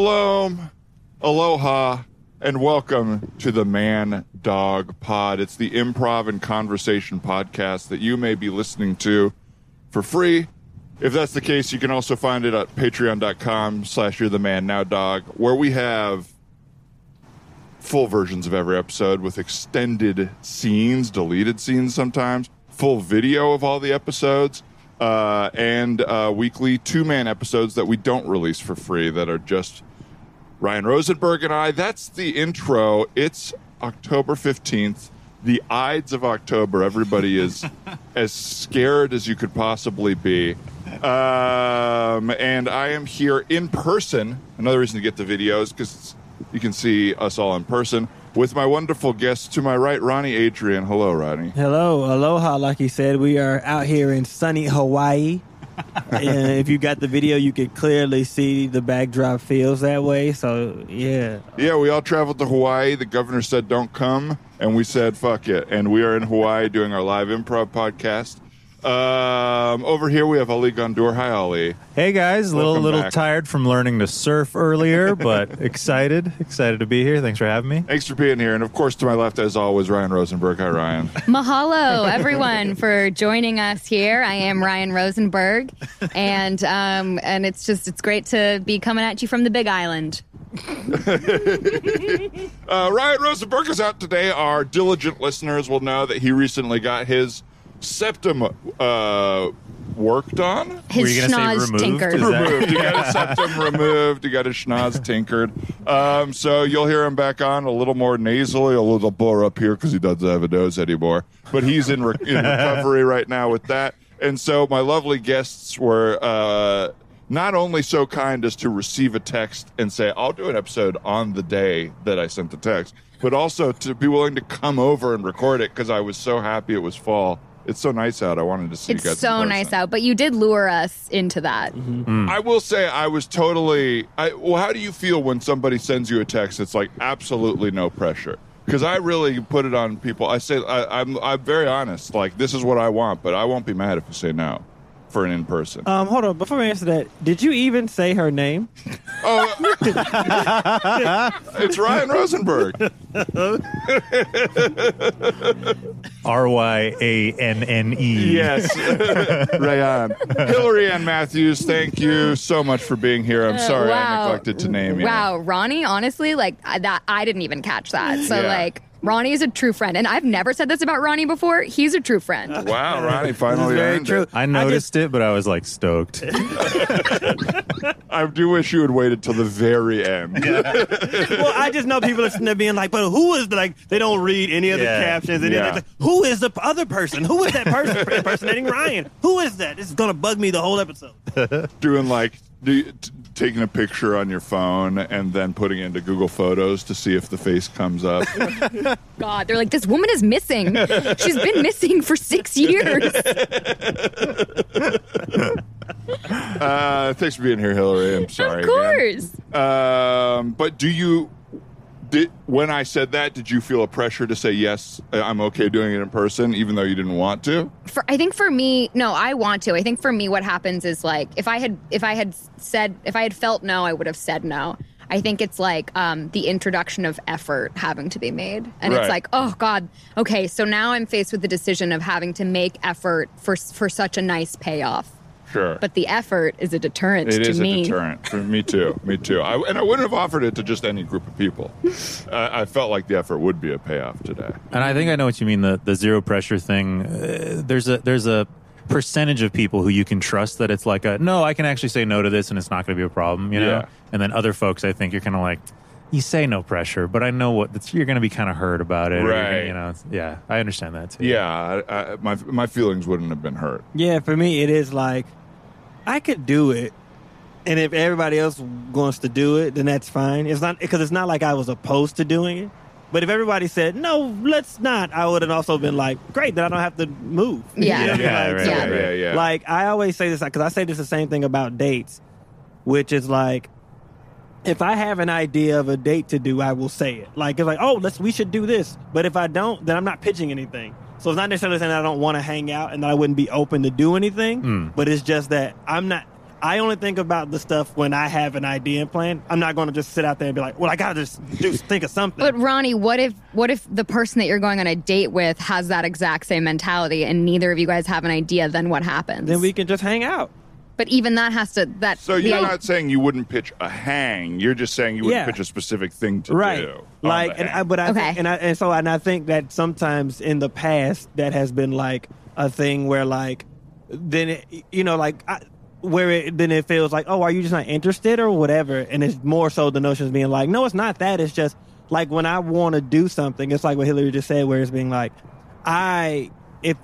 Shalom, aloha, and welcome to the Man Dog Pod. It's the improv and conversation podcast that you may be listening to for free. If that's the case, you can also find it at patreon.com slash you're the man now dog, where we have full versions of every episode with extended scenes, deleted scenes sometimes, full video of all the episodes, uh, and uh, weekly two man episodes that we don't release for free that are just Ryan Rosenberg and I. That's the intro. It's October 15th, the Ides of October. Everybody is as scared as you could possibly be. Um, and I am here in person. Another reason to get the videos because you can see us all in person with my wonderful guest to my right, Ronnie Adrian. Hello, Ronnie. Hello, aloha. Like he said, we are out here in sunny Hawaii. If you got the video, you could clearly see the backdrop feels that way. So yeah, Yeah, we all traveled to Hawaii. The governor said don't come, and we said fuck it. And we are in Hawaii doing our live improv podcast. Um, over here we have Ali Gondor. Hi, Ali. Hey guys, a little Welcome little back. tired from learning to surf earlier, but excited, excited to be here. Thanks for having me. Thanks for being here. And of course, to my left, as always, Ryan Rosenberg. Hi, Ryan. Mahalo, everyone, for joining us here. I am Ryan Rosenberg, and um, and it's just it's great to be coming at you from the Big Island. Uh, Ryan Rosenberg is out today. Our diligent listeners will know that he recently got his septum uh, worked on. Were His you gonna say schnoz removed? tinkered. Removed. You got his septum removed. You got his schnoz tinkered. Um, so you'll hear him back on a little more nasally, a little blur up here because he doesn't have a nose anymore. But he's in, re- in recovery right now with that. And so my lovely guests were uh, not only so kind as to receive a text and say, I'll do an episode on the day that I sent the text, but also to be willing to come over and record it because I was so happy it was fall. It's so nice out. I wanted to see you guys. It's so person. nice out, but you did lure us into that. Mm-hmm. I will say I was totally. I, well, how do you feel when somebody sends you a text? It's like absolutely no pressure because I really put it on people. I say I, I'm I'm very honest. Like this is what I want, but I won't be mad if you say no for an in person. um, hold on. Before we answer that, did you even say her name? oh, it's Ryan Rosenberg. R Y A N N E. Yes, Rayan. Hillary Ann Matthews. Thank you so much for being here. I'm sorry I wow. neglected to name you. Wow, Ronnie, honestly, like I- that, I didn't even catch that. So Yeah. like. Ronnie is a true friend, and I've never said this about Ronnie before. He's a true friend. Wow, Ronnie finally very earned true. it. I noticed it, but I was like stoked. I do wish you had waited till the very end. well, I just know people listening to being like, but who is the, like? They don't read any of the Yeah. captions. And Yeah. yeah. like, who is the other person? Who is that person impersonating Ryan? Who is that? This is gonna bug me the whole episode. doing like do, t- taking a picture on your phone and then putting it into Google Photos to see if the face comes up. God, they're like, this woman is missing. She's been missing for six years. uh, thanks for being here, Hillary. I'm sorry. of course. Um, but do you? Did, when I said that, did you feel a pressure to say yes? I'm okay doing it in person, even though you didn't want to? For, I think for me, no, I want to. I think for me, what happens is like if I had if I had said if I had felt no, I would have said no. I think it's like um, the introduction of effort having to be made, and Right. it's like, oh God, okay, so now I'm faced with the decision of having to make effort for for such a nice payoff. Sure. But the effort is a deterrent It to is me. It is a deterrent. For me too. Me too. I, and I wouldn't have offered it to just any group of people. uh, I felt like the effort would be a payoff today. And I think I know what you mean the the zero pressure thing. Uh, there's a there's a percentage of people who you can trust that it's like a no, I can actually say no to this and it's not going to be a problem, you know. Yeah. And then other folks, I think you're kind of like. You say no pressure, but I know what that's, you're going to be kind of hurt about it. or you're gonna- Right. You know, yeah, I understand that too. Yeah, I, I, my my feelings wouldn't have been hurt. Yeah, for me, it is like I could do it, and if everybody else wants to do it, then that's fine. It's not because it's not like I was opposed to doing it. But if everybody said no, let's not, I would have also been like, great, then I don't have to move. Yeah. You know what Yeah, Like, right, so- right, yeah, yeah. Like I always say this because I say this the same thing about dates, which is like, if I have an idea of a date to do, I will say it. Like it's like, oh, let's we should do this. But if I don't, then I'm not pitching anything. So it's not necessarily saying I don't want to hang out and that I wouldn't be open to do anything. Mm. But it's just that I'm not. I only think about the stuff when I have an idea and plan. I'm not going to just sit out there and be like, well, I gotta just do think of something. But Ronnie, what if what if the person that you're going on a date with has that exact same mentality and neither of you guys have an idea? Then what happens? then we can just hang out. But even that has to that. So you're i- not saying you wouldn't pitch a hang. You're just saying you wouldn't Yeah. pitch a specific thing to right do. on like and. I, but I Okay. think, and I and so and I think that sometimes in the past that has been like a thing where like then it, you know like I, where it then it feels like oh are you just not interested or whatever and it's more so the notion of being like no it's not that it's just like when I want to do something it's like what Hillary just said where it's being like I if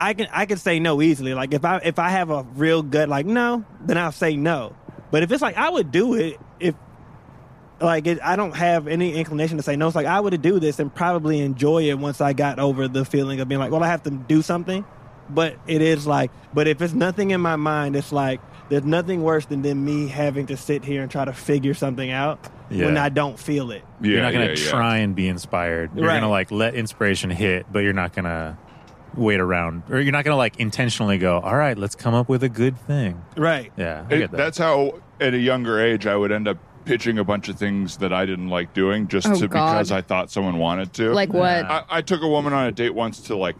I can I can say no easily like if I if I have a real gut like no then I'll say no but if it's like I would do it if like it, I don't have any inclination to say no. It's like I would do this and probably enjoy it once I got over the feeling of being like, well, I have to do something. But it is like, but if it's nothing in my mind, it's like there's nothing worse than than me having to sit here and try to figure something out when I don't feel it. yeah, you're not gonna yeah. try and be inspired. You're Right. going to like let inspiration hit, but you're not going to wait around, or you're not going to like intentionally go. All right, let's come up with a good thing. Right. Yeah, I It- get that. that's how at a younger age I would end up pitching a bunch of things that I didn't like doing just Oh, to God. because I thought someone wanted to. like what? I, I took a woman on a date once to like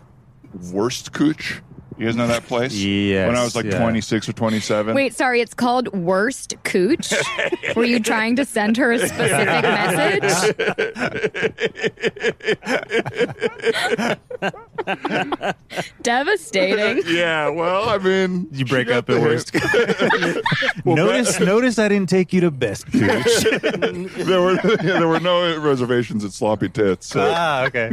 Worst Cooch. You guys know that place? Yes, When I was like yeah. 26 or 27. Wait, sorry, it's called Worst Cooch. Were you trying to send her a specific message? Devastating. Yeah, well, I mean, you break up the at worst. hint. Well, notice, notice I didn't take you to best cooch. there were yeah, there were no reservations at Sloppy Tits. So. ah, okay.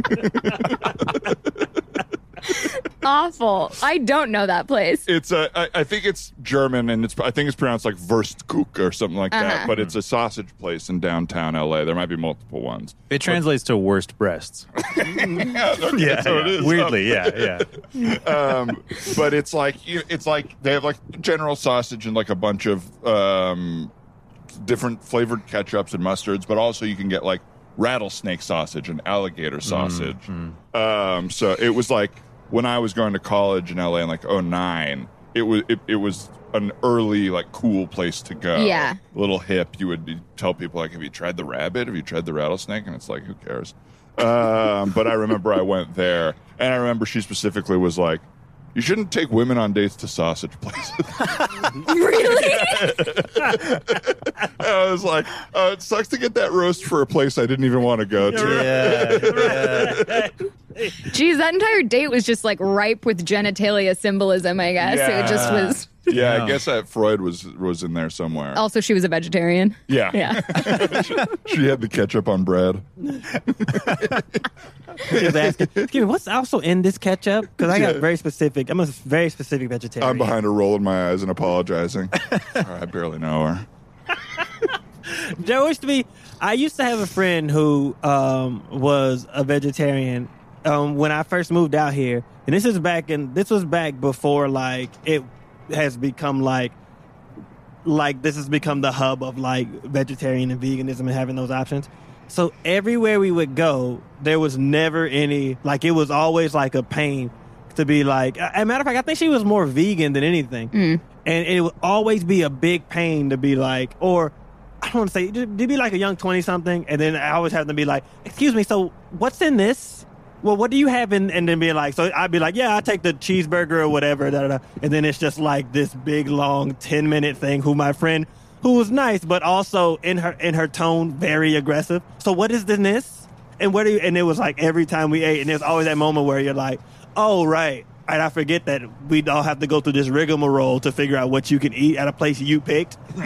Awful. I don't know that place. It's a, I, I think it's German and it's I think it's pronounced like Wurstkuch or something like that. Uh-huh. But it's a sausage place in downtown LA. There might be multiple ones. It translates to worst breasts. yeah, okay, so it is. Weirdly, yeah, yeah. um, but it's like it's like they have like general sausage and like a bunch of um, different flavored ketchups and mustards, but also you can get like rattlesnake sausage and alligator sausage. Um, so it was like when I was going to college in LA in like 09, it was it, it was an early like cool place to go. Yeah. a little hip. You would tell people like, "Have you tried the rabbit? Have you tried the rattlesnake?" And it's like, who cares? Um, but I remember I went there, and I remember she specifically was like, "You shouldn't take women on dates to sausage places." really? I was like, oh, "It sucks to get that roast for a place I didn't even want to go to." yeah, Geez, that entire date was just like ripe with genitalia symbolism, I guess. It just was. Yeah, No. I guess that Freud was was in there somewhere. Also, she was a vegetarian. yeah, Yeah. she had the ketchup on bread. Just asking, excuse me, what's also in this ketchup? Because I got Yeah. very specific. I'm a very specific vegetarian. I'm behind her, rolling my eyes and apologizing. Sorry, I barely know her. There used to be. I used to have a friend who um, was a vegetarian um, when I first moved out here, and this is back in. This was back before like it has become like like this has become the hub of like vegetarian and veganism and having those options. So everywhere we would go, there was never any like it was always like a pain to be like. As a matter of fact, I think she was more vegan than anything, mm. and it would always be a big pain to be like, or I don't want to say to be like a young twenty something, and then I always have to be like, "Excuse me, so what's in this?" Well, what do you have in? And then be like, so I'd be like, yeah, I take the cheeseburger or whatever, da, da, da. and then it's just like this big long ten minute thing. Who my friend, who was nice, but also in her in her tone very aggressive. So what is this? And what do you? And it was like every time we ate, and there's always that moment where you're like, oh right. And I forget that we'd all have to go through this rigmarole to figure out what you can eat at a place you picked.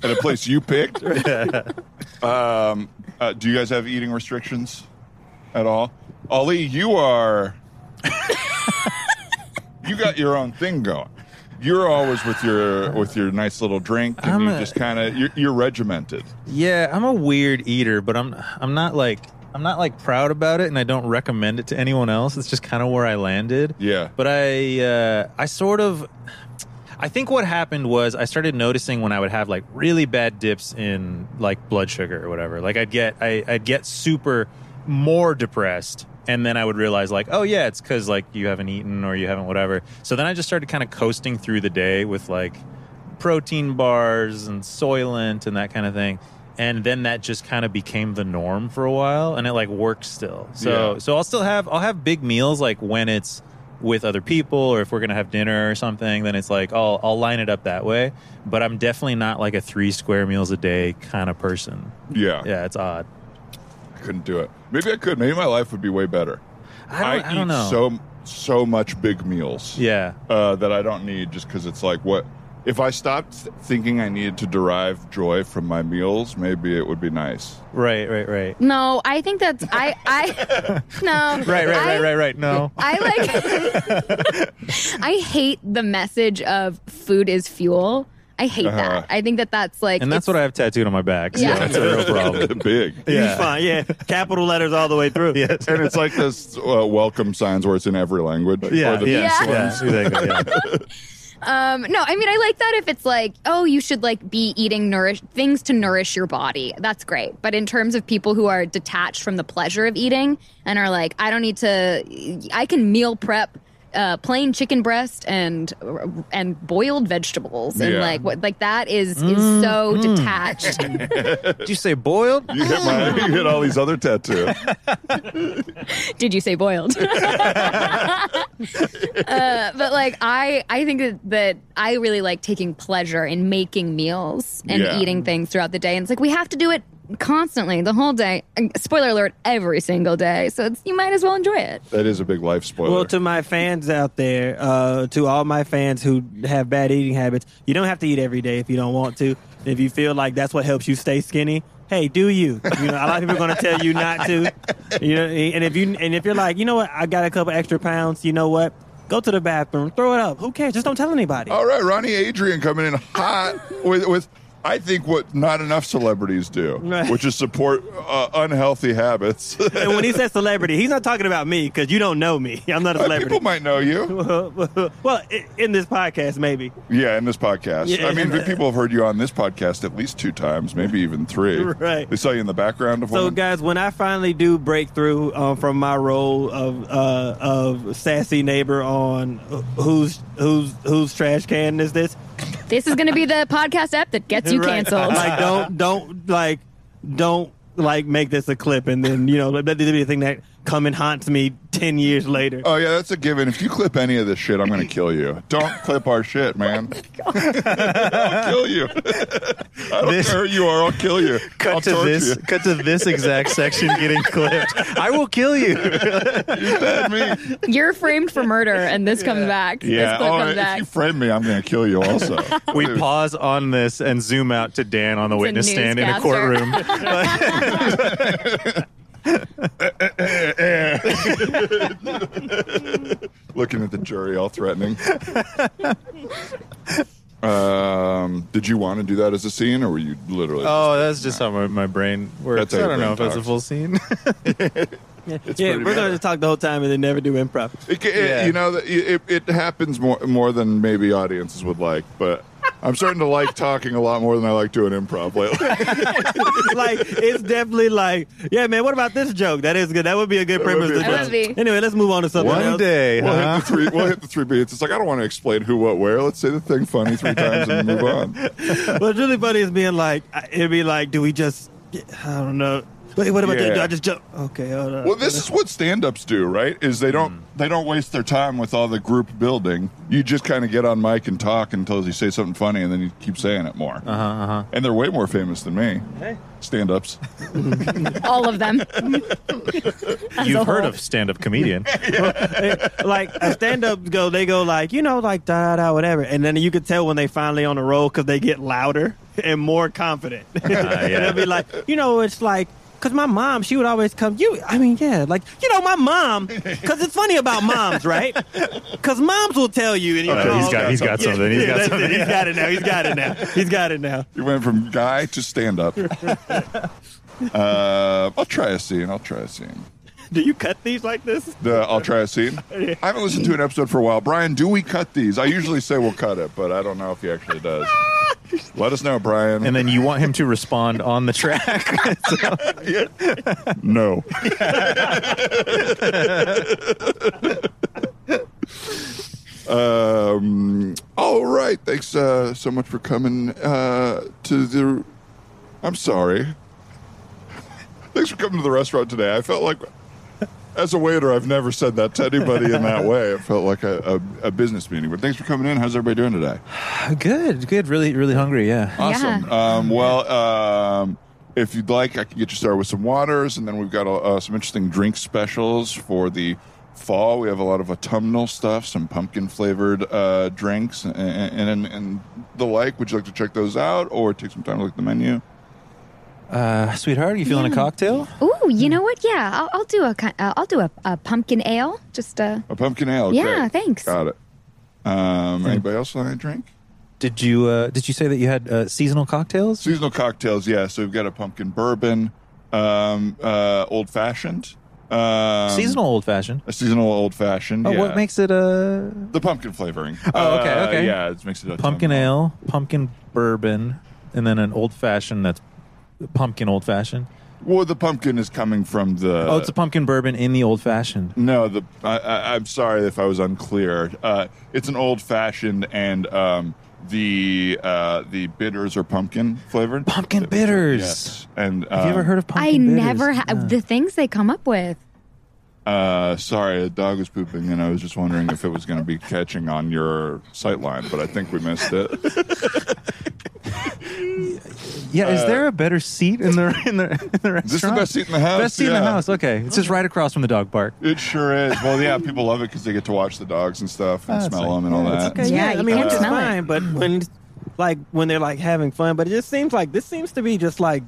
At a place you picked. um, uh, do you guys have eating restrictions at all? Ali, you are. you got your own thing going. you're always with your with your nice little drink, and I'm you a- just kind of you're, you're regimented. Yeah, I'm a weird eater, but I'm I'm not like I'm not like proud about it, and I don't recommend it to anyone else. It's just kind of where I landed. Yeah. but I uh, I sort of I think what happened was I started noticing when I would have like really bad dips in like blood sugar or whatever. Like I'd get I, I'd get super more depressed. And then I would realize, like, oh yeah, it's because like you haven't eaten or you haven't whatever. So then I just started kind of coasting through the day with like protein bars and Soylent and that kind of thing. And then that just kind of became the norm for a while, and it like works still. So Yeah. so I'll still have I'll have big meals like when it's with other people or if we're gonna have dinner or something. Then it's like I'll I'll line it up that way. But I'm definitely not like a three square meals a day kind of person. Yeah, Yeah, it's odd. I couldn't do it. Maybe I could. Maybe my life would be way better. I don't, I, eat don't know. so so much big meals. yeah, uh, that I don't need just because it's like what if I stopped thinking I needed to derive joy from my meals, maybe it would be nice. right, right, right, No, I think that's I I no right, right, I- right, right, right. No, I like I hate the message of food is fuel. I hate Uh-huh. that. I think that that's like and that's what I have tattooed on my back. So Yeah. that's a real problem. Big. Yeah. He's fine. Yeah, capital letters all the way through. Yes. And it's like this uh, welcome signs where it's in every language. Yeah, or the yeah, Yeah. yeah, yeah. Um, no, I mean I like that if it's like, oh, you should like be eating nourish things to nourish your body. That's great. But in terms of people who are detached from the pleasure of eating and are like, I don't need to I can meal prep uh, plain chicken breast and and boiled vegetables and Yeah. like what like that is is so detached. Did you say boiled? You hit, my, you hit all these other tattoos. Did you say boiled? uh, but like I, I think that, that I really like taking pleasure in making meals and Yeah. eating things throughout the day. And it's like we have to do it constantly, the whole day. Spoiler alert: every single day. So it's, you might as well enjoy it. That is a big life spoiler. Well, to my fans out there, uh, to all my fans who have bad eating habits, you don't have to eat every day if you don't want to. If you feel like that's what helps you stay skinny, hey, do you? You know, a lot of people are going to tell you not to. You know, and if you and if you're like, you know what, I got a couple extra pounds. You know what? Go to the bathroom, throw it up. Who cares? Just don't tell anybody. all right, Ronnie Adrian coming in hot with with. I think what not enough celebrities do, which is support uh, unhealthy habits. And when he says celebrity, he's not talking about me because you don't know me. I'm not a celebrity. People might know you. well, in this podcast, maybe. Yeah, in this podcast. Yeah. I mean, people have heard you on this podcast at least two times, maybe even three. Right. They saw you in the background of So, one. guys, when I finally do break through um, from my role of uh, of sassy neighbor on who's whose whose trash can is this? This is going to be the podcast app that gets you Right. canceled. Like, don't don't like don't like make this a clip and then you know that'd be a thing that come and haunts me ten years later. Oh yeah, that's a given. If you clip any of this shit, I'm going to kill you. Don't clip our shit, man. Oh I'll kill you. I don't This- care who you are. I'll kill you. Cut I'll to torture this. you. Cut to this exact section getting clipped. I will kill you. You Bad me. You're framed for murder, and this comes back. Yeah. This clip Oh, comes if back. you frame me, I'm going to kill you. Also. We Dude. pause on this and zoom out to Dan on the It's witness stand in a newscaster. courtroom. Looking at the jury, all threatening. um, did you want to do that as a scene, or were you literally? oh, that's just how my, my brain works. That's how I your don't know if brain that's a full scene. yeah, pretty we're going meta. to talk the whole time and then never do improv. It, it- Yeah. You know, it, it happens more more than maybe audiences would like, but I'm starting to like talking a lot more than I like doing improv lately. like it's definitely like, yeah, man. What about this joke? That is good. That would be a good premise. would to. That would be. Anyway, let's move on to something One else. day, we'll, huh? hit the three, we'll hit the three beats. It's like I don't want to explain who, what, where. Let's say the thing funny three times and move on. What's really funny is being like, it'd be like, do we just? I don't know. Wait, what about Yeah. that? I just jump? Okay, hold on. Well, this is what stand-ups do, right? Is they don't they don't waste their time with all the group building. You just kind of get on mic and talk until you say something funny, and then you keep saying it more. Uh-huh, uh-huh. And they're way more famous than me. Hey. Stand-ups. All of them. You've heard of stand-up comedian. like a stand up go, they go like, you know, like da da whatever, and then you could tell when they finally on the roll because they get louder and more confident. yeah. and they'll be like, you know, it's like Cause my mom, she would always come. You, I mean, yeah, like you know, my mom. Cause it's funny about moms, right? Cause moms will tell you. And you Okay, know, he's got he's got something. He's yeah, got that's it. something. He's got it now. He's got it now. He's got it now. You went from guy to stand up. uh, I'll try a scene. I'll try a scene. Do you cut these like this? The, I'll try a scene. I haven't listened to an episode for a while. Brian, do we cut these? I usually say we'll cut it, but I don't know if he actually does. Let us know, Brian. And then you want him to respond on the track. no. um, all right. Thanks uh, so much for coming uh, to the. I'm sorry. Thanks for coming to the restaurant today. I felt like, as a waiter, I've never said that to anybody in that way. It felt like a, a, a business meeting. But thanks for coming in. How's everybody doing today? good, good. Really, really hungry. Yeah. Awesome. Um, well, um, if you'd like, I can get you started with some waters, and then we've got uh, some interesting drink specials for the fall. We have a lot of autumnal stuff, some pumpkin flavored uh, drinks, and, and, and the like. Would you like to check those out, or take some time to look at the menu? Uh, sweetheart, are you feeling a cocktail? Ooh, you know what? Yeah, I'll, I'll do a ki- uh, I'll do a, a pumpkin ale. Just uh, A pumpkin ale. Yeah, great. thanks. Got it. Um, anybody else want a drink? Did you uh, did you say that you had uh, seasonal cocktails? Seasonal cocktails, yeah. So we've got a pumpkin bourbon, um, uh, old fashioned. Um, seasonal old fashioned. A seasonal old fashioned. Oh, yeah. what makes it a The pumpkin flavoring. Oh, okay, Uh, okay. Yeah, it makes it a pumpkin ale, pumpkin bourbon, and then an old fashioned that's pumpkin old fashioned? Well, the pumpkin is coming from the. oh, it's a pumpkin bourbon in the old fashioned. no. The I, I, I'm sorry if I was unclear. Uh, it's an old fashioned, and um, the uh, the bitters are pumpkin flavored. Pumpkin bitters. Yes. And Have you ever um, heard of I pumpkin bitters? never have Yeah. the things they come up with. Uh, sorry, a dog was pooping, and I was just wondering if it was going to be catching on your sight line, but I think we missed it. Yeah, is there a better seat in the in the, in the restaurant? This is the best seat in the house. Best seat in the yeah. house. Okay, it's just right across from the dog park. It sure is. Well, yeah, people love it because they get to watch the dogs and stuff and Oh, that's smell like- them and all that. Okay, Yeah, yeah, you I mean, can't which is smell it. fine, but when, like, when they're like having fun, but it just seems like this seems to be just like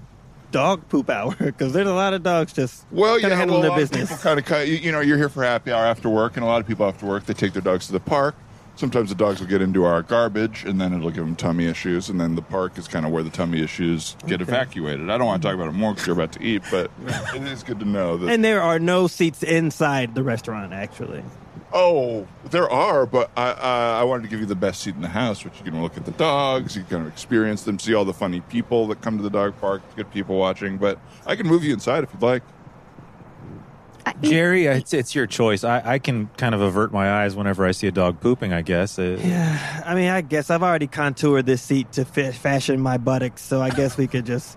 dog poop hour because there's a lot of dogs just Well, yeah, handling well, their business. kind of, you, you know, you're here for happy hour after work, and a lot of people after work they take their dogs to the park. Sometimes the dogs will get into our garbage, and then it'll give them tummy issues, and then the park is kind of where the tummy issues get Okay. evacuated. I don't want to talk about it more because you're about to eat, but it is good to know that. and there are no seats inside the restaurant actually. Oh, there are, but I, I I wanted to give you the best seat in the house, which you can look at the dogs, you can experience them, see all the funny people that come to the dog park, good people watching. But I can move you inside if you'd like. I- Jerry, it's, it's your choice. I, I can kind of avert my eyes whenever I see a dog pooping. I guess. Uh, Yeah, I mean, I guess I've already contoured this seat to fit, fashion my buttocks, so I guess we could just.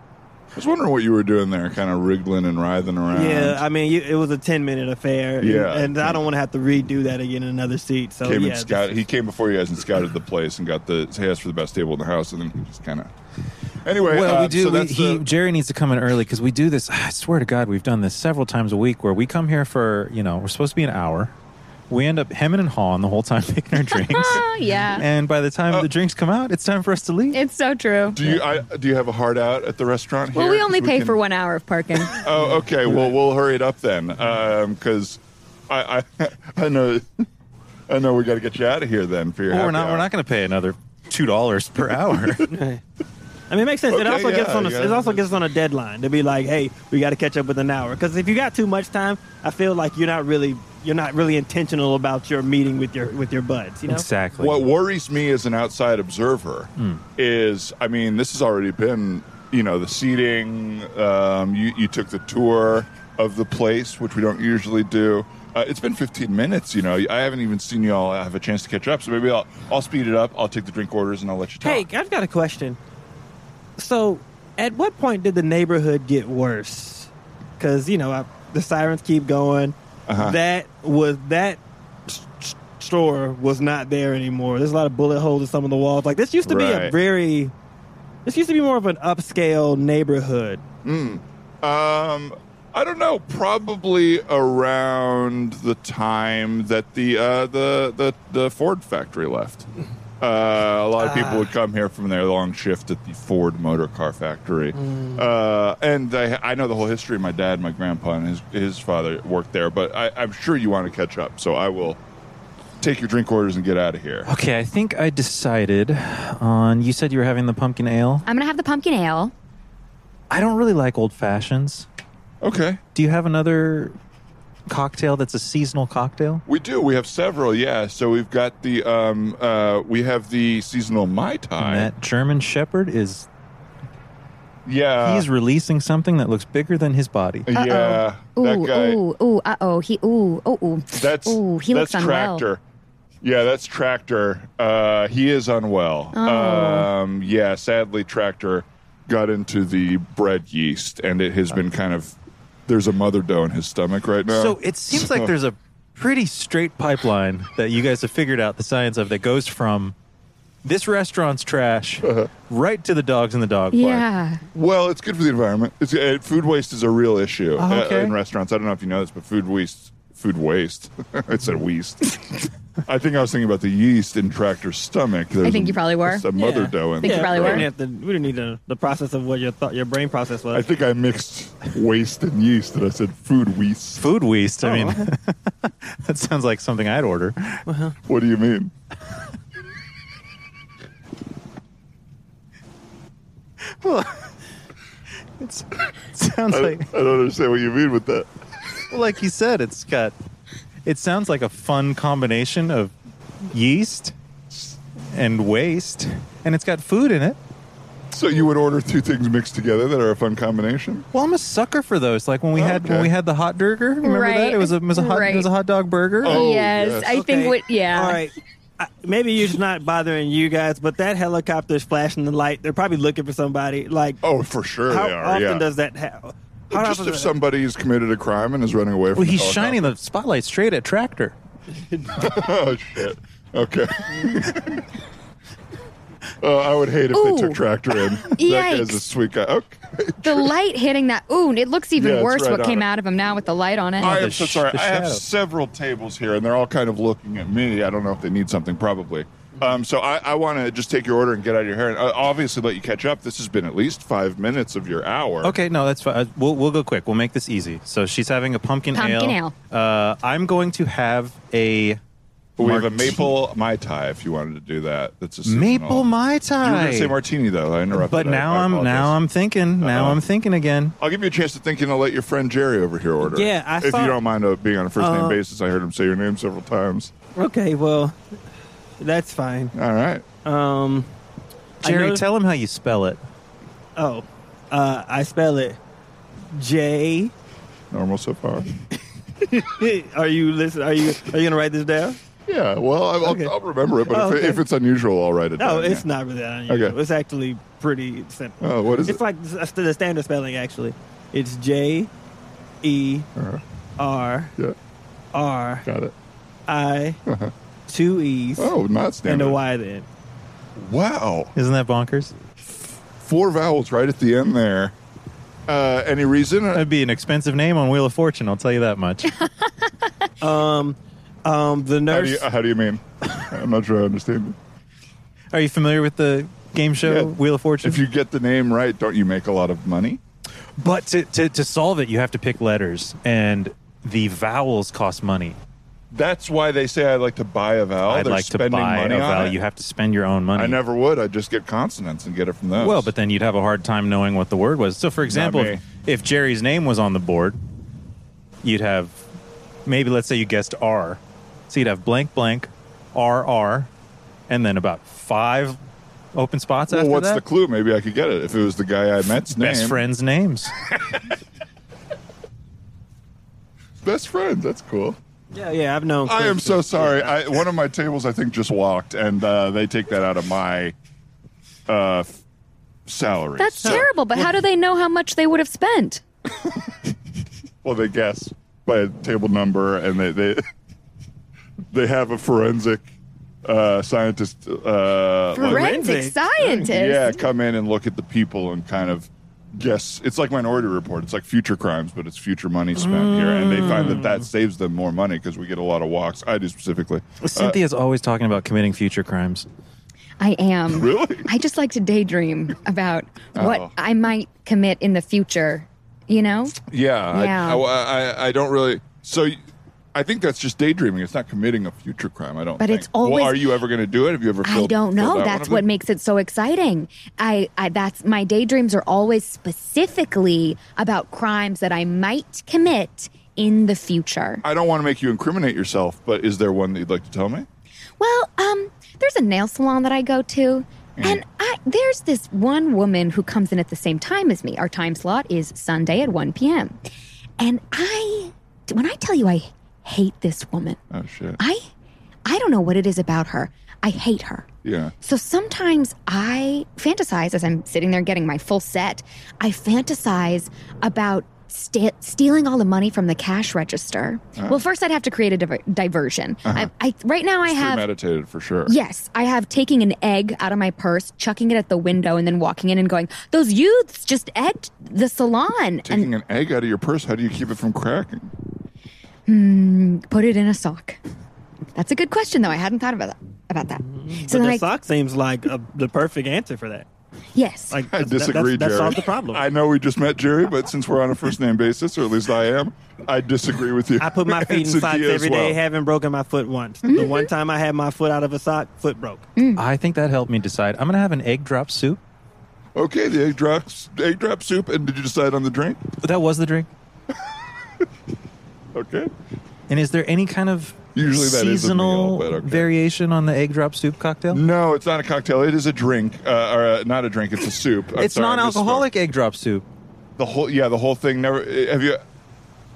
I was wondering what you were doing there, kind of wriggling and writhing around. Yeah, I mean, you, it was a ten minute affair. and- Yeah. and, I don't want to have to redo that again in another seat. So came yeah, scout. this He came before you guys and scouted the place and got the he asked for the best table in the house, and then he just kind of. Anyway, Well, uh, we do. So we, that's he, the- Jerry needs to come in early because we do this. I swear to God, we've done this several times a week where we come here for you know we're supposed to be an hour. We end up hemming and hawing the whole time picking our drinks, Oh, yeah, and by the time the uh, drinks come out, it's time for us to leave. it's so true. do you I, do you have a hard out at the restaurant? Well, here? we only 'Cause pay can- for one hour of parking. Oh, okay. Well, we'll hurry it up then, um, because I, I I know I know we got to get you out of here then for your. Well, we're happy not. We're hour. not going to pay another two dollars per hour. I mean, it makes sense. it Okay, also gets on. A, yeah. It also gets on a deadline to be like, hey, we got to catch up with an hour. Because if you got too much time, I feel like you're not really you're not really intentional about your meeting with your with your buds. You know. exactly. What worries me as an outside observer Hmm. is, I mean, this has already been, you know, the seating. Um, you, you took the tour of the place, which we don't usually do. Uh, it's been 15 minutes. You know, I haven't even seen you all have a chance to catch up. So maybe I'll I'll speed it up. I'll take the drink orders and I'll let you talk. Hey, I've got a question. So, at what point did the neighborhood get worse? Because you know I, the sirens keep going. Uh-huh. That was that s- s- store was not there anymore. There's a lot of bullet holes in some of the walls. Like this used to be a very. This used to be more of an upscale neighborhood. Um, I don't know. Probably around the time that the uh, the, the the Ford factory left. Uh, a lot of people would come here from their long shift at the Ford Motor Car Factory, uh, and I, I know the whole history. My dad, my grandpa, and his his father worked there. But I, I'm sure you want to catch up, so I will take your drink orders and get out of here. Okay, I think I decided on. You said you were having the pumpkin ale. I'm gonna have the pumpkin ale. I don't really like old fashions. Okay, Do you have another cocktail that's a seasonal cocktail? we do. We have several. Yeah, so we've got the um, uh, we have the seasonal mai tai. And that German Shepherd is yeah, he's releasing something that looks bigger than his body. yeah. Ooh, that guy. ooh, ooh, uh oh. He ooh, oh, ooh. That's ooh, he that's looks unwell. tractor. Yeah, that's tractor. Uh, he is unwell. Oh. Um, yeah, sadly, tractor got into the bread yeast, and it has been kind of. There's a mother dough in his stomach right now. So it seems like there's a pretty straight pipeline that you guys have figured out the science of that goes from this restaurant's trash Uh-huh. right to the dogs in the dog park. Yeah. Well, it's good for the environment. It's, uh, food waste is a real issue Oh, uh, in restaurants. I don't know if you know this, but food waste, food waste. I said waste. I think I was thinking about the yeast in Tractor's stomach. There's think a- you probably were. there's A mother Yeah. dough in Think you probably we were. didn't have to. We didn't need the, the process of what your thought, your brain process was. I think I mixed waste and yeast, and I said food waste. Food waste. I Oh, mean, okay. that sounds like something I'd order. Uh-huh. What do you mean? It's, it sounds I, like, I don't understand what you mean with that. Well, like you said, it's got. It sounds like a fun combination of yeast and waste, and it's got food in it. So you would order two things mixed together that are a fun combination? Well, I'm a sucker for those. Like when we had when we had the hot burger. Remember that? It was a it was a hot it was a Right. hot dog burger. Oh, yes, yes. I think Okay. what. Yeah. All right. I, maybe it's not bothering you guys, but that helicopter's flashing the light. They're probably looking for somebody. Like, Oh, for sure how they are. often yeah. does that happen? How Just if does- somebody's committed a crime and is running away from Well, the he's helicopter. shining the spotlight straight at Tractor. oh shit. Okay. uh, I would hate if Ooh. they took tractor in. That guy's a Yikes. sweet guy. Okay. The light hitting that. Ooh, it looks even Yeah, it's worse right what on came it. out of him now with the light on it. I the am so sh- sorry. the I have shadow. several tables here, and they're all kind of looking at me. I don't know if they need something, probably. Um, so I, I want to just take your order and get out of your hair, and uh, obviously let you catch up. This has been at least five minutes of your hour. Okay, no, that's fine. Uh, We'll we'll go quick. We'll make this easy. So she's having a pumpkin, ale Pumpkin ale. Uh, I'm going to have a We have a Marti- maple mai tai if you wanted to do that. That's a seasonal. maple mai tai. You were tai. going to say martini though. I interrupted. but I- now I I'm apologize. now I'm thinking. Now Uh-oh. I'm thinking again. I'll give you a chance to think, and I'll let your friend Jerry over here order. Yeah, I if thought- you don't mind uh, being on a first name Uh, basis. I heard him say your name several times. Okay, well, that's fine. All right. Um, I Jerry, know- tell him how you spell it. Oh, uh, I spell it J. Normal so far. are you listening? Are you are you gonna write this down? Yeah. Well, I'll, Okay. I'll remember it, but Oh, if, okay. if it's unusual, I'll write it No, down. it's yeah. not really that unusual. Okay. It's actually pretty simple. Oh, what is it's it? like s- the standard spelling. Actually, it's J E Uh-huh. R Yeah. R Got it. I two E's Oh, not and standard. a Y. Then Wow. Isn't that bonkers? Four vowels right at the end there. Uh, any reason? That'd be an expensive name on Wheel of Fortune. I'll tell you that much. um um the How do, nurse. you, how do you mean? I'm not sure I understand. Are you familiar with the game show Yeah. Wheel of Fortune? If you get the name right, don't you make a lot of money? But to, to, to solve it, you have to pick letters, and the vowels cost money. That's why they say I like to buy a vowel. I'd They're like to spending buy a money on vowel. it. You have to spend your own money. I never would. I'd just get consonants and get it from those. Well, but then you'd have a hard time knowing what the word was. So, for example, me. if, if Jerry's name was on the board, you'd have maybe let's say you guessed R, so you'd have blank blank, R R, and then about five open spots well, after what's that. the clue? Maybe I could get it if it was the guy I met's name. Best friends' names. Best friends. That's cool. Yeah, yeah, I've known. I am so for- sorry. I, one of my tables, I think, just walked, and uh, they take that out of my uh, salary. That's terrible. But how do they know how much they would have spent? Well, they guess by a table number, and they they they have a forensic uh, scientist. Uh, Forensic Forensic. scientist. yeah, come in and look at the people and kind of guess. It's like Minority Report. It's like future crimes, but it's future money spent here, and they find that that saves them more money because we get a lot of walks. I do specifically. Uh, Cynthia's always talking about committing future crimes. I am. Really? I just like to daydream about what Oh. I might commit in the future. You know? Yeah, Yeah. I, I, I, I don't really. So y- I think that's just daydreaming. It's not committing a future crime. I don't. But think. it's always- Well, are you ever going to do it? Have you ever? I don't know. That's what makes it so exciting. I, I that's my daydreams are always specifically about crimes that I might commit in the future. I don't want to make you incriminate yourself, but is there one that you'd like to tell me? Well, um, there's a nail salon that I go to, Mm. and I there's this one woman who comes in at the same time as me. Our time slot is Sunday at 1 p.m. And I, when I tell you I hate this woman, Oh shit! I, I don't know what it is about her. I hate her. yeah. So sometimes I fantasize as I'm sitting there getting my full set. I fantasize about sta stealing all the money from the cash register. Uh-huh. Well, first I'd have to create a diver- diversion. Uh-huh. I, I, right now I have. meditated for sure. Yes, I have taking an egg out of my purse, chucking it at the window, and then walking in and going, "Those youths just egged the salon," Taking an egg out of your purse, how do you keep it from cracking? And put it in a sock. That's a good question, though. I hadn't thought about that. About that. Hmm. So but the I, sock seems like a, the perfect answer for that. yes, Like I that- that- disagree, That, Jerry. solved the problem. I know we just met Jerry, but since we're on a first name basis, or at least I am, I disagree with you. I put my feet in Cynthia socks as every day. well. Haven't broken my foot once. Mm-hmm. The one time I had my foot out of a sock, foot broke. Mm. I think that helped me decide. I'm gonna have an egg drop soup. Okay, the egg drops, egg drop soup, and did you decide on the drink? That was the drink. Okay. And is there any kind of Usually that is a meal, seasonal but okay. variation on the egg drop soup cocktail? No, it's not a cocktail. It is a drink, uh, or uh, not a drink. It's a soup. I'm it's sorry, non-alcoholic egg drop soup. The whole, yeah, the whole thing. Never. Have you?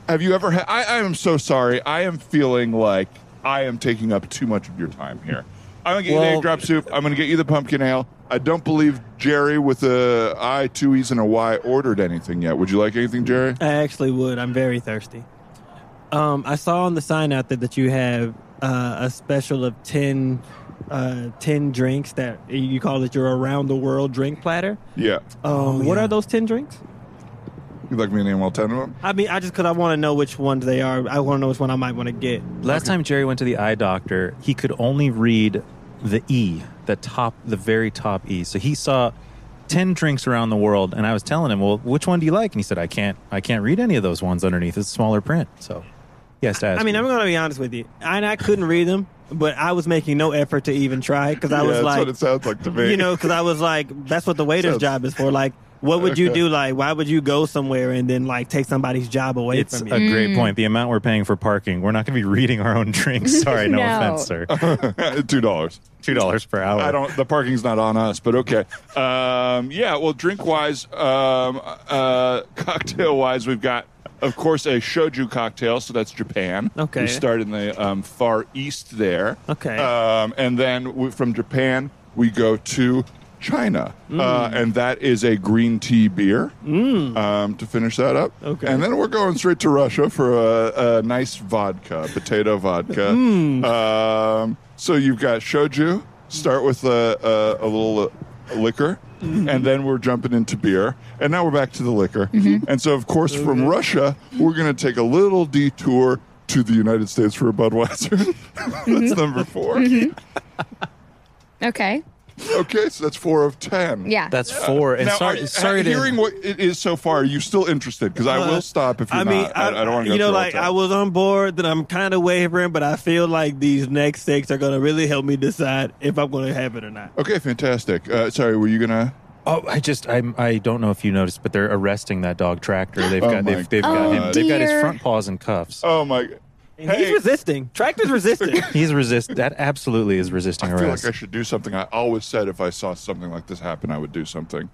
Have you ever had? I, I am so sorry. I am feeling like I am taking up too much of your time here. I'm gonna get you the egg drop soup. I'm gonna get you the pumpkin ale. I don't believe Jerry with a I, two E's, and a Y ordered anything yet. Would you like anything, Jerry? I actually would. I'm very thirsty. Um, I saw on the sign out there that you have uh, a special of 10, uh, 10 drinks that you call it your around the world drink platter. Yeah. Um, what are those 10 drinks? You'd like me to name all ten of them? I mean, I just because I want to know which ones they are. I want to know which one I might want to get. Last time Jerry went to the eye doctor, he could only read the E, the top, the very top E. So he saw ten drinks around the world, and I was telling him, "Well, which one do you like?" And he said, "I can't, I can't read any of those ones underneath. It's smaller print." So he has to ask. I mean, me. I'm going to be honest with you. I, I couldn't read them, but I was making no effort to even try because I yeah, was that's like, what it sounds like to me. you know, because I was like, that's what the waiter's Sounds- job is for. Like, what would you do? Like, why would you go somewhere and then like take somebody's job away it's from you? a great point. The amount we're paying for parking, we're not going to be reading our own drinks. Sorry, no, No. offense, sir. two dollars. Two dollars per hour. I don't. The parking's not on us, but okay. Um, yeah. Well, drink wise, um, uh, cocktail wise, we've got, of course, a shochu cocktail. So that's Japan. Okay. We start in the um, far east there. Okay. Um, and then we, from Japan, we go to China, Mm. uh, and that is a green tea beer. Um, to finish that up. Okay. And then we're going straight to Russia for a, a nice vodka, potato vodka. Mm. Um, so you've got shochu. Start with a, a, a little liquor. Mm-hmm. And then we're jumping into beer. And now we're back to the liquor. And so, of course, from Russia, we're going to take a little detour to the United States for a Budweiser. that's number 4 okay. Okay, so that's four of 10. Yeah. That's four. And now, sorry, are- sorry to hearing what it is so far, are you still interested? Because I Uh, will stop if you're I mean, not. I, I don't want to You know, like I was on board, then I'm kind of wavering, but I feel like these next six are going to really help me decide if I'm going to have it or not. Okay, fantastic. Uh, sorry, were you gonna? Oh, I just I'm I don't know if you noticed, but they're arresting that dog Tractor. They've Oh got they've, they've got Oh, him. They've got his front paws in cuffs. Oh my! And Hey. he's resisting. Tractor's resisting. He's resist that absolutely is resisting I feel like I should do something. I always said if I saw something like this happen, I would do something.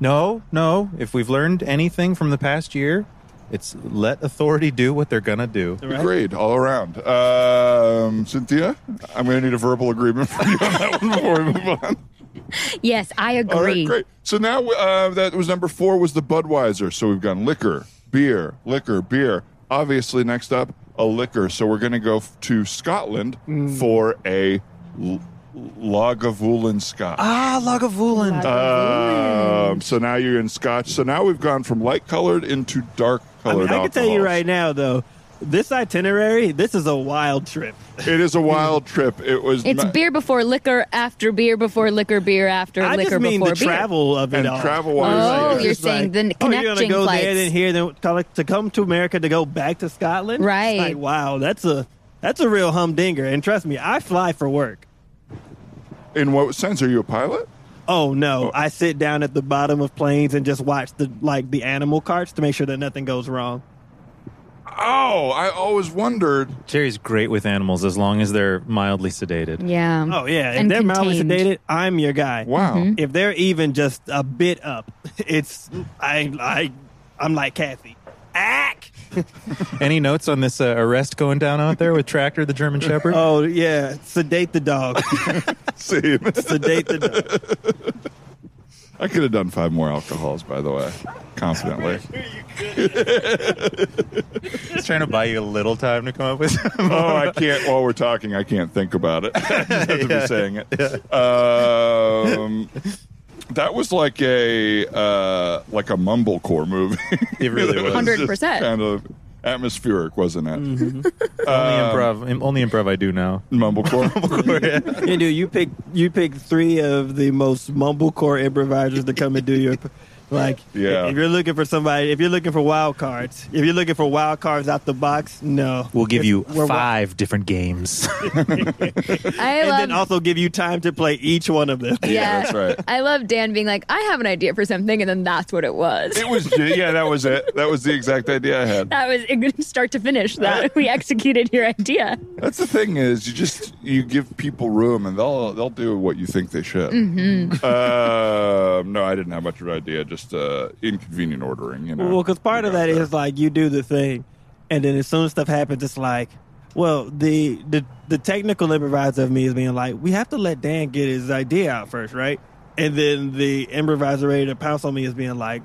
no, no. If we've learned anything from the past year, it's let authority do what they're gonna do. Right? Agreed, all around. Um, Cynthia, I'm going to need a verbal agreement from you on that one before we move on. Yes, I agree. All right, great. So now uh, that was number four was the Budweiser. So we've gone liquor, beer, liquor, beer. Obviously, next up a liquor. So we're going to go f- to Scotland Mm. for a l- Lagavulin Scotch. Ah, Lagavulin. Um, so now you're in Scotch. So now we've gone from light colored into dark I, mean, colored. I can tell you right now, though, this itinerary, this is a wild trip. It is a wild trip. It was It's ma- beer before liquor, after beer before liquor, beer after I liquor just mean before the beer. travel of it And all. travel-wise, Oh, It's you're It's saying the connecting oh, you're gonna connecting go flights. there, then here, then to, to come to America to go back to Scotland. Right. It's like, wow, that's a that's a real humdinger. And trust me, I fly for work. in what sense? Are you a pilot? Oh no, oh. I sit down at the bottom of planes and just watch the like the animal carts to make sure that nothing goes wrong. Oh, I always wondered. Jerry's great with animals as long as they're mildly sedated. Yeah. Oh yeah, if And they're mildly contained. sedated, I'm your guy. Wow. Mm-hmm. If they're even just a bit up, it's I I I'm like Kathy. Ack. Any notes on this uh, arrest going down out there with Tractor, the German Shepherd? Oh yeah, sedate the dog. See, sedate the dog. I could have done five more alcohols, by the way, confidently. He's trying to buy you a little time to come up with. oh, I can't. While we're talking, I can't think about it. I just have to be saying it. Um, that was like a uh, like a mumblecore movie. It really was. 100%. Kind of atmospheric, wasn't it? Mm-hmm. only um, improv. Only improv I do now. Mumblecore. Yeah, dude, you pick you pick three of the most mumblecore improvisers to come and do your like. Yeah. If you're looking for somebody, if you're looking for wild cards, if you're looking for wild cards out the box, no. We'll give It's- you we're wi- five different games. I and love. then also give you time to play each one of them. yeah, that's right. I love Dan being like, I have an idea for something, and then that's what it was. It was yeah, that was it. That was the exact idea I had. that was it, start to finish. That we executed your idea. That's the thing is you just you give people room and they'll they'll do what you think they should. Mm-hmm. Um, no, I didn't have much of an idea. Just uh, inconvenient ordering. You know. Well, because part You of that there. is like you do the thing, and then as soon as stuff happens, it's like, well, the the the technical improviser of me is being like, we have to let Dan get his idea out first, right? And then the improviser ready to pounce on me is being like,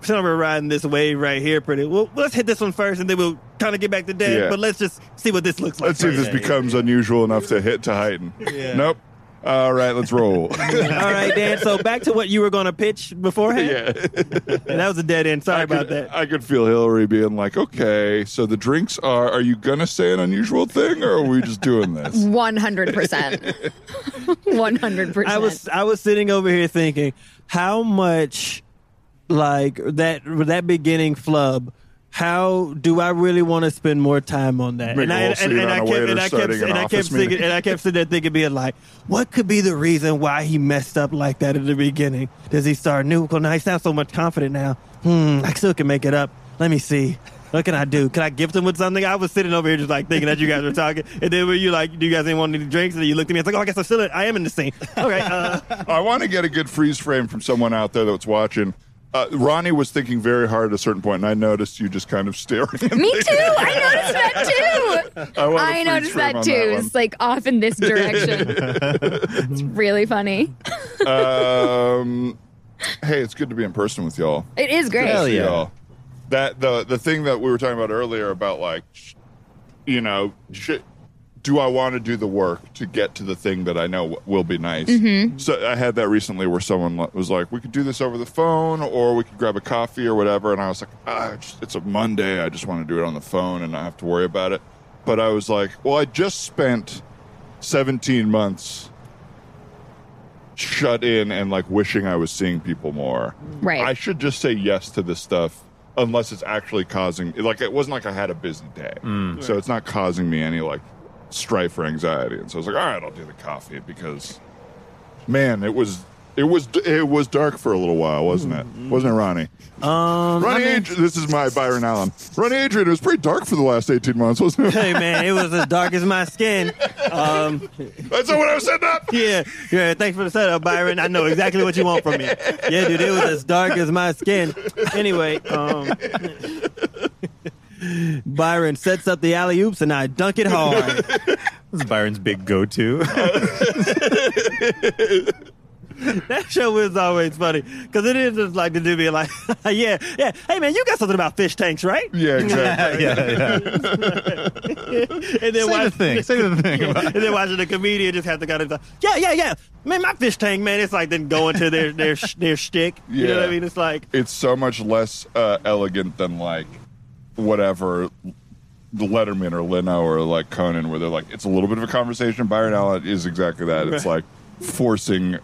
since we're riding this wave right here, pretty well. Let's hit this one first, and then we'll kind of get back to Dan. Yeah. But let's just see what this looks like. Let's see if this becomes unusual enough to hit to heighten. Nope. All right, let's roll. All right, Dan. So back to what you were going to pitch beforehand. yeah. And that was a dead end. Sorry I about could, that. I could feel Hillary being like, "Okay, so the drinks are. Are you gonna say an unusual thing, or are we just doing this?" One hundred percent. One hundred percent. I was I was sitting over here thinking how much like that that beginning flub. How do I really want to spend more time on that? Make a whole scene on a waiter and I kept and I kept thinking and I kept sitting there thinking, being like, what could be the reason why he messed up like that at the beginning? Does he start new? Well, now he sounds so much confident now. Hmm, I still can make it up. Let me see. What can I do? Can I gift him with something? I was sitting over here just like thinking that you guys were talking, and then were you like, do you guys didn't want any drinks? And you looked at me, and it's like, oh, I guess I'm still, I am in the scene. Okay, uh, I want to get a good freeze frame from someone out there that's watching. Uh, Ronnie was thinking very hard at a certain point, and I noticed you just kind of staring. At Me too. I noticed that too. I, want a I freeze noticed that too. one. it's like off in this direction. it's really funny. um, hey, it's good to be in person with y'all. It is great. Hell See yeah. y'all. That the the thing that we were talking about earlier about like, you know, sh- do I want to do the work to get to the thing that I know will be nice? Mm-hmm. So I had that recently where someone was like, we could do this over the phone, or we could grab a coffee or whatever, and I was like, ah, it's, it's a Monday, I just want to do it on the phone and not have to worry about it. But I was like, well, I just spent 17 months shut in and like wishing I was seeing people more. Right. I should just say yes to this stuff unless it's actually causing like it wasn't like I had a busy day. So it's not causing me any like strife or anxiety. And so I was like, all right, I'll do the coffee because man, it was it was it was dark for a little while, wasn't it? Wasn't it, Ronnie? um, Ronnie, I mean- Adrian, this is my Byron Allen. Ronnie Adrian, it was pretty dark for the last eighteen months, wasn't it? hey man, it was as dark as my skin. Um, That's not what I was setting up. yeah, yeah. Thanks for the setup, Byron. I know exactly what you want from me. Yeah, dude, it was as dark as my skin. Anyway, um, Byron sets up the alley oops and I dunk it hard. This is Byron's big go-to. That show is always funny because it is just like the dude being like, "Yeah, yeah, hey man, you got something about fish tanks, right?" Yeah, exactly. yeah, yeah. And then Say the thing. Say the thing. About and then watching the comedian just have to kind of yeah, yeah, yeah. Man, my fish tank, man, it's like then going to their their their shtick. You know what I mean? It's like it's so much less uh, elegant than like whatever the Letterman or Leno or like Conan, where they're like, it's a little bit of a conversation. Byron Allen is exactly that. It's like forcing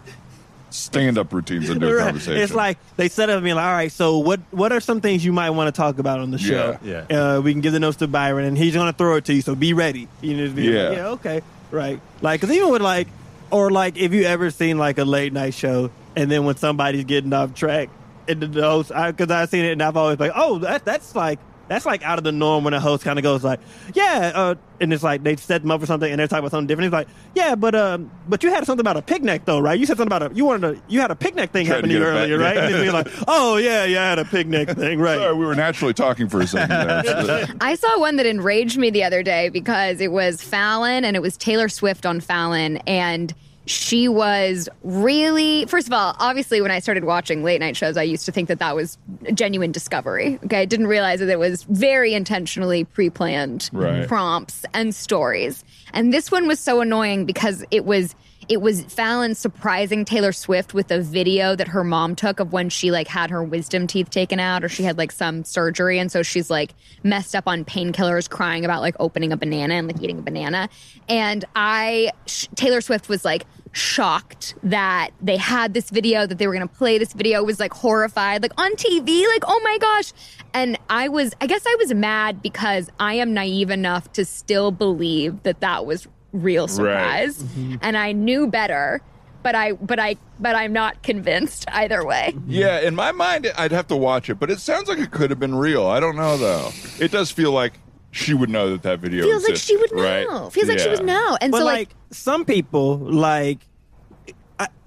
stand-up routines into a Right. conversation. It's like they set up and be like, all right, so what what are some things you might want to talk about on the show? Yeah. Uh, we can give the notes to Byron and he's going to throw it to you, so be ready. You know, be Yeah. like, yeah, okay, right. Like, because even with like, or like, if you ever seen like a late night show and then when somebody's getting off track, and the host, because I've seen it and I've always like, oh, that that's like. That's like out of the norm when a host kind of goes like, yeah, uh, and it's like they set them up for something and they're talking about something different. He's like, yeah, but um, but you had something about a picnic though, right? You said something about a you wanted a you had a picnic thing Tried to happen to you back. earlier, right? And then you're like, oh yeah, yeah, I had a picnic thing, right? Sorry, we were naturally talking for a second there. I saw one that enraged me the other day because it was Fallon and it was Taylor Swift on Fallon and she was really first of all obviously when i started watching late night shows i used to think that that was a genuine discovery okay? I didn't realize that it was very intentionally pre-planned Right. prompts and stories. And this one was so annoying because it was it was Fallon surprising Taylor Swift with a video that her mom took of when she like had her wisdom teeth taken out or she had like some surgery. And so she's like messed up on painkillers crying about like opening a banana and like eating a banana. And I sh- Taylor Swift was like shocked that they had this video that they were going to play this video was like horrified like on TV like oh my gosh and I was I guess I was mad because I am naive enough to still believe that that was real surprise mm-hmm. and I knew better but I but I but I'm not convinced either way. Yeah, in my mind, I'd have to watch it, but it sounds like it could have been real. I don't know though. It does feel like she would know that that video Feels like she would right? know. Feels like she would know. And but so like, like, some people like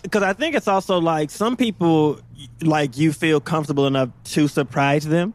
because I, think it's also like some people like you feel comfortable enough to surprise them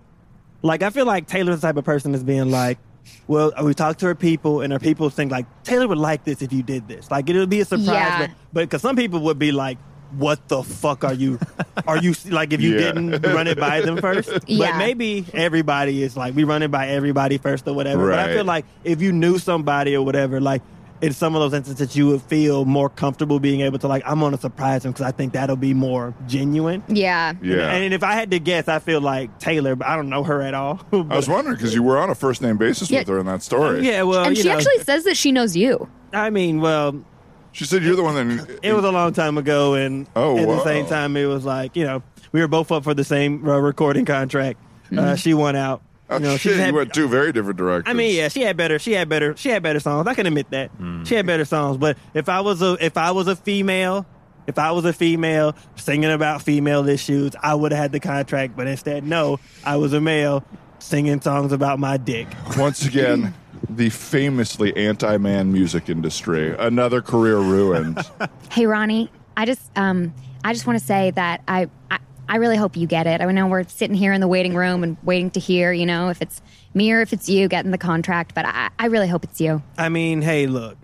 like i feel like taylor's the type of person that's being like well we talked to her people and her people think like taylor would like this if you did this like it'll be a surprise Yeah. but but because some people would be like what the fuck are you are you like if you Yeah. didn't run it by them first Yeah. but maybe everybody is like we run it by everybody first or whatever but i feel like if you knew somebody or whatever like in some of those instances you would feel more comfortable being able to like i'm gonna surprise him because i think that'll be more genuine yeah. Yeah. and if i had to guess i feel like taylor but i don't know her at all I was wondering because you were on a first name basis with her in that story. yeah well and you she know, actually says that she knows you. i mean well She said you're the one that. it was a long time ago and Oh, at wow. the same time it was like you know we were both up for the same uh, recording contract uh, she won out Oh, you know, shit, she's had- you went two very different directions. I mean, yeah, she had better. She had better. She had better songs. I can admit that she had better songs. But if I was a if I was a female, if I was a female singing about female issues, I would have had the contract. But instead, no, I was a male singing songs about my dick. Once again, the famously anti-man music industry, another career ruined. Hey Ronnie, I just um I just want to say that I, I I really hope you get it. I know we're sitting here in the waiting room and waiting to hear, you know, if it's me or if it's you getting the contract, but I, I really hope it's you. I mean, hey, look.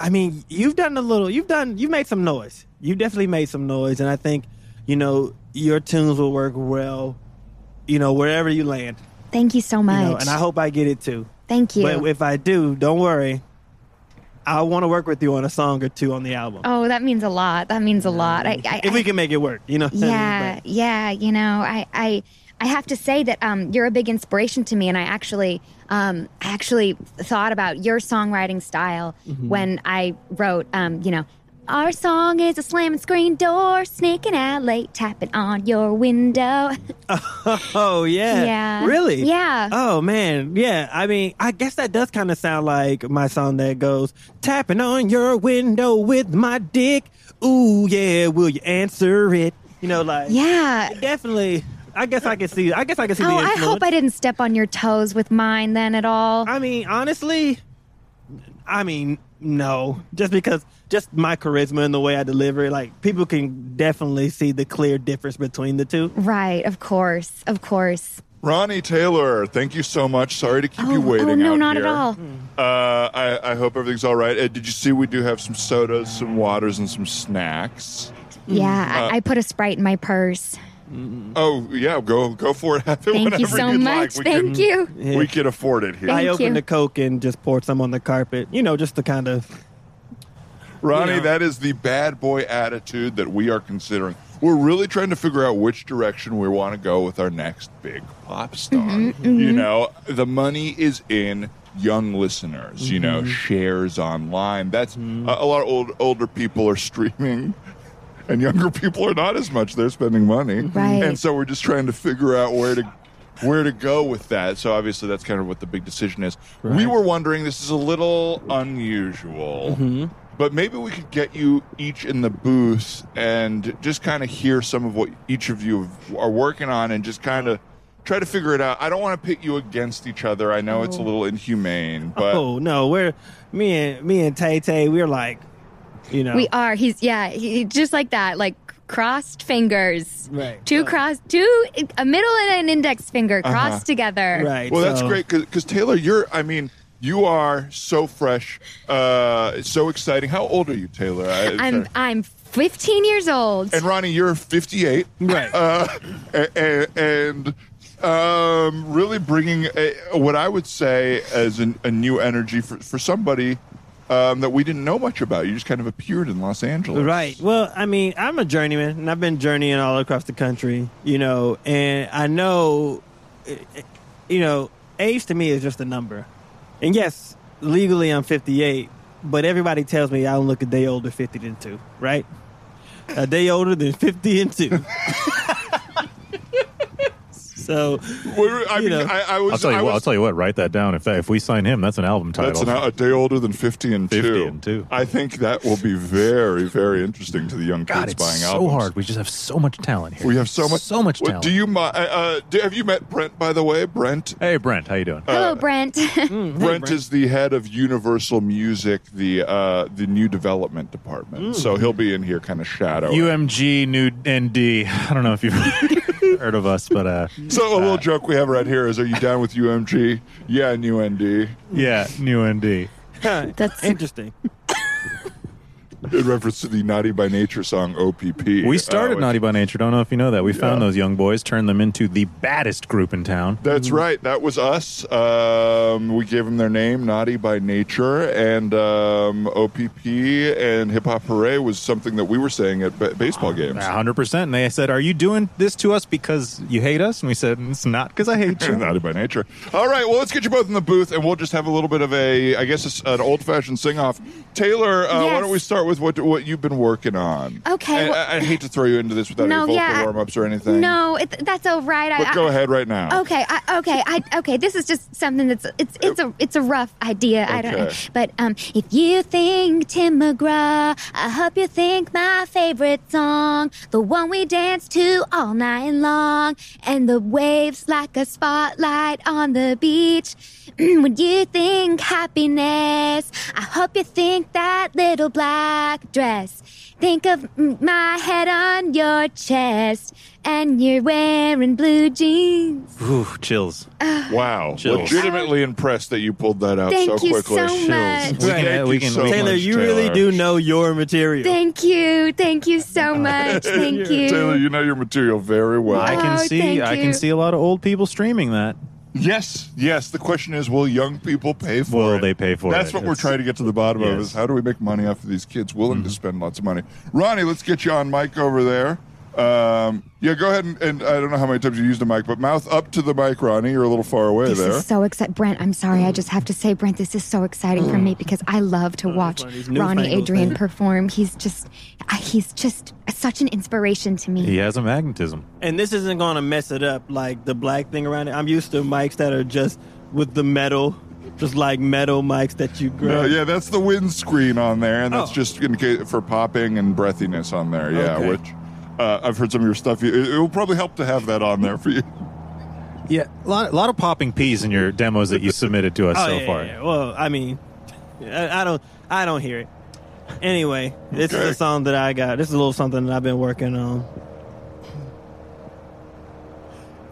I mean, you've done a little. You've done. You've made some noise. You definitely made some noise, and I think, you know, your tunes will work well. You know, wherever you land. Thank you so You much. know, and I hope I get it too. Thank you. But if I do, don't worry. I want to work with you on a song or two on the album. oh, that means a lot. That means a lot. I, I, if we can make it work, you know. yeah, yeah. You know, I, I, I have to say that um, you're a big inspiration to me, and I actually, um, I actually thought about your songwriting style Mm-hmm. when I wrote, um, you know. Our song is a slamming screen door, sneaking out late, tapping on your window. Oh yeah. Yeah. Really? Yeah. Oh man. Yeah. I mean, I guess that does kind of sound like my song that goes tapping on your window with my dick. Ooh yeah. Will you answer it? You know, like yeah. definitely. I guess I can see. I guess I can see Oh, the I hope I didn't step on your toes with mine then at all. I mean, honestly, I mean, no. Just because, just my charisma and the way I deliver it, like people can definitely see the clear difference between the two. Right, of course, of course. Ronnie Taylor, thank you so much. Sorry to keep Oh, you waiting. oh no, out not here. at all. Uh, I, I hope everything's all right. Uh, did you see we do have some sodas, some waters, and some snacks? Yeah, Uh, I, I put a sprite in my purse. Oh yeah, go go for it. Have it Thank you so much. Like. We Thank can, you. Yeah. We can afford it here. I opened you. the Coke and just poured some on the carpet, you know, just to kind of. Ronnie, you know. that is the bad boy attitude that we are considering. we're really trying to figure out which direction we want to go with our next big pop star. Mm-hmm, mm-hmm. You know, the money is in young listeners. You know, mm-hmm. shares online. That's mm-hmm. a, a lot of old older people are streaming. And younger people are not as much. They're spending money, Right. And so we're just trying to figure out where to where to go with that. So obviously that's kind of what the big decision is. We were wondering this is a little unusual. But maybe we could get you each in the booth and just kind of hear some of what each of you are working on and just kind of try to figure it out. I don't want to pit you against each other. I know it's a little inhumane, but oh no, we're me and me and Tay Tay. We're like, you know, We are. He's yeah. He, just like that. Like crossed fingers. Right. Two Uh, cross. Two a middle and an index finger crossed Uh-huh. together. right. Well, that's great because Taylor, you're. I mean, you are so fresh, uh, so exciting. How old are you, Taylor? I- I'm I'm 15 years old. and Ronnie, you're 58, Right. Uh, a- a- and um, really bringing a, what I would say as an, a new energy for for somebody. Um, that we didn't know much about. You just kind of appeared in Los Angeles, Right. Well, I mean, I'm a journeyman, and I've been journeying all across the country, you know, and I know, eh, eh, you know, age to me is just a number. And yes, legally I'm 58, but everybody tells me I don't look a day older 50 than 2, right? A day older than 50 and 2. so, Well, I You mean, know. I, I was. I'll tell you I what. was, I'll tell you what. Write that down. If that, if we sign him, that's an album title. That's an, a day older than 50 and 50 2. and two. I think that will be very, very interesting to the young God, kids it's buying so albums. So hard. We just have so much talent here. We have so much, so much Well, talent. Do you, uh, uh, do, have you met Brent, by the way? Brent? Hey, Brent, how you doing? Hello, Brent. Brent is the head of Universal Music, the uh, the new development department. So he'll be in here kind of shadowing. UMG New ND. I don't know if you've heard of us, but uh, so a little joke we have right here is, are you down with UMG? Yeah, new ND. yeah, New ND. That's interesting. In reference to the Naughty by Nature song OPP. We started uh, Naughty by Nature. Don't know if you know that. We found those young boys, turned them into the baddest group in town. That's right. That was us. Um, we gave them their name, Naughty by Nature, and um, OPP and Hip Hop Hooray was something that we were saying at ba- baseball games. hundred percent. And they said, "Are you doing this to us because you hate us?" And we said, "It's not because I hate you." Naughty by Nature. All right, well, let's get you both in the booth, and we'll just have a little bit of a, I guess, it's an old-fashioned sing-off. Taylor, uh, why don't we start with what what you've been working on? Okay, well- I, I hate to throw you into this without No, any vocal yeah, warm-ups or anything. no. It, that's all right. I, but go I- ahead right now. Okay, I, okay, I, okay. This is just something that's it's it's a it's a rough idea. I don't know, but um, if you think Tim McGraw, I hope you think my favorite song, the one we dance to all night long, and the waves like a spotlight on the beach. when you think happiness, I hope you think that little black dress. Think of my head on your chest, and you're wearing blue jeans. Ooh, chills. Wow, Chills. legitimately impressed that you pulled that out Thank so you quickly. so Chills. much. We can, Thank we you can, so we Taylor, much, you really Taylor. do know your material. Thank you. Thank you so much. Thank you. Taylor, you know your material very well. Oh, I can Oh, see. thank I you. can see a lot of old people streaming that. Yes, yes. The question is, will young people pay for Will it? Will they pay for That's it? That's what we're trying to get to the bottom of. Yes. Mm-hmm. Is how do we make money off of these kids willing to spend lots of money? Ronnie, let's get you on mic over there. Um, yeah, go ahead and, and I don't know how many times you used a mic, but mouth up to the mic, Ronnie. You're a little far away This there. is so exciting. Brent, I'm sorry. I just have to say, Brent, this is so exciting for me because I love to watch one of these Ronnie Adrian things. perform. He's just, he's just such an inspiration to me. He has a magnetism. And this isn't going to mess it up like the black thing around it. I'm used to mics that are just with the metal, just like metal mics that you grab. yeah, that's the windscreen on there, and that's Oh. just in case for popping and breathiness on there. Yeah, Okay. which uh, I've heard some of your stuff. It, it will probably help to have that on there for you. Yeah, a lot, a lot of popping peas in your demos that you submitted to us Oh, so yeah, far. yeah, yeah. Well, I mean, I, I don't, I don't hear it. Anyway, this Okay. is a song that I got. This is a little something that I've been working on.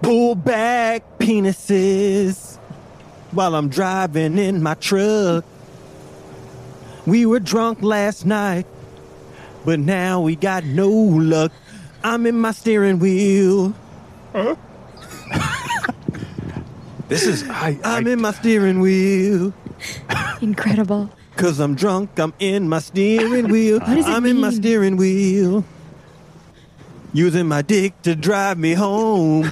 Pull back penises while I'm driving in my truck. We were drunk last night, but now we got no luck. I'm in my steering wheel. Huh? this is I, I'm I- in my steering wheel. Incredible. Cause I'm drunk, I'm in my steering wheel. does it I'm in my steering wheel. using my dick to drive me home.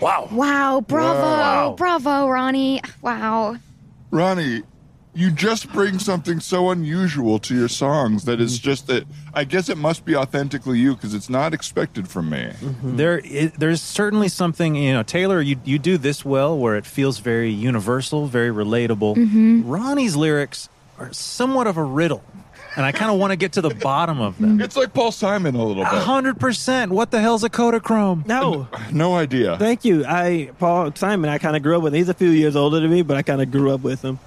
Wow. Wow, bravo, Wow. bravo, Ronnie. Wow. Ronnie, you just bring something so unusual to your songs that it's just that I guess it must be authentically you because it's not expected from me. There, i there's certainly something you know, Taylor. You you do this well, where it feels very universal, very relatable. Mm-hmm. Ronnie's lyrics are somewhat of a riddle, and I kind of want to get to the bottom of them. It's like Paul Simon a little A bit. hundred percent. What the hell's a Kodachrome? No. No idea. Thank you. I Paul Simon. I kind of grew up with. Him. He's a few years older than me, but I kind of grew up with him.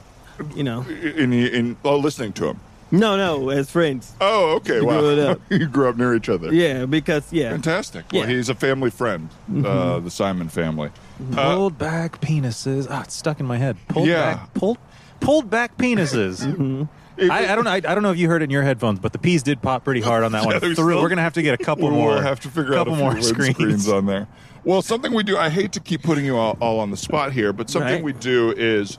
You know. In, in oh, listening to him. No, no, as friends. Oh, okay. You wow. grew up. you grew up near each other. Yeah, because yeah. Fantastic. Well, Yeah. Mm-hmm. he's a family friend, uh, the Simon family. Uh, Pulled back penises. Ah, it's stuck in my head. Pulled Yeah. back. Pulled. Pulled back penises. it- I, I don't know. I, I don't know if you heard it in your headphones, but the peas did pop pretty hard on that Yeah, one. there's Through- still- We're gonna have to get a couple we'll more. have to figure couple out a few more windscreens screens. on there. Well, something we do. I hate to keep putting you all, all on the spot here, but something Right. we do is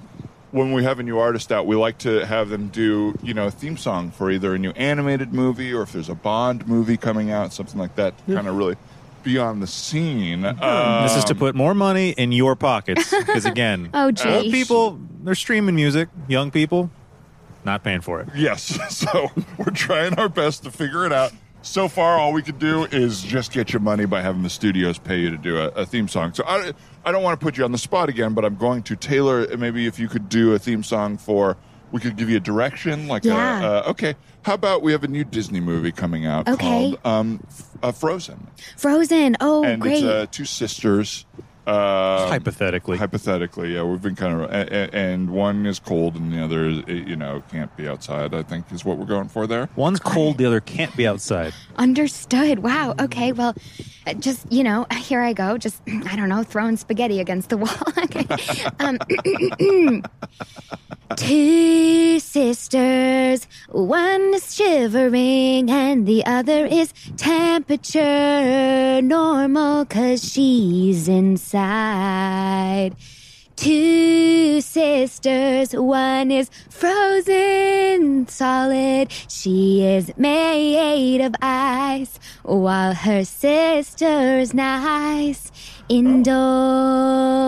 when we have a new artist out, we like to have them do you know a theme song for either a new animated movie or if there's a Bond movie coming out, something like that. to Kind of really be on the scene. This is to Um, put more money in your pockets because again, Oh, old geez. people they're streaming music. Young people not paying for it. Yes. So we're trying our best to figure it out. So far, all we could do is just get your money by having the studios pay you to do a, a theme song. So I, I don't want to put you on the spot again, but I'm going to tailor. Maybe if you could do a theme song for, we could give you a direction. Like, Yeah. a, uh, okay, how about we have a new Disney movie coming out Okay. called um, F- uh, Frozen, Frozen. Oh, and great. it's uh, two sisters. Uh, Hypothetically, Hypothetically, yeah, we've been kind of, a- a- and one is cold, and the other, is, you know, can't be outside. I think is what we're going for there. one's cold, the other can't be outside. Understood. Wow. Okay. Well, uh, just you know, here I go. Just I don't know, throwing spaghetti against the wall. okay. Um, two sisters, one is shivering and the other is temperature normal cause she's inside. Two sisters, one is frozen solid. She is made of ice, while her sister's nice indoors.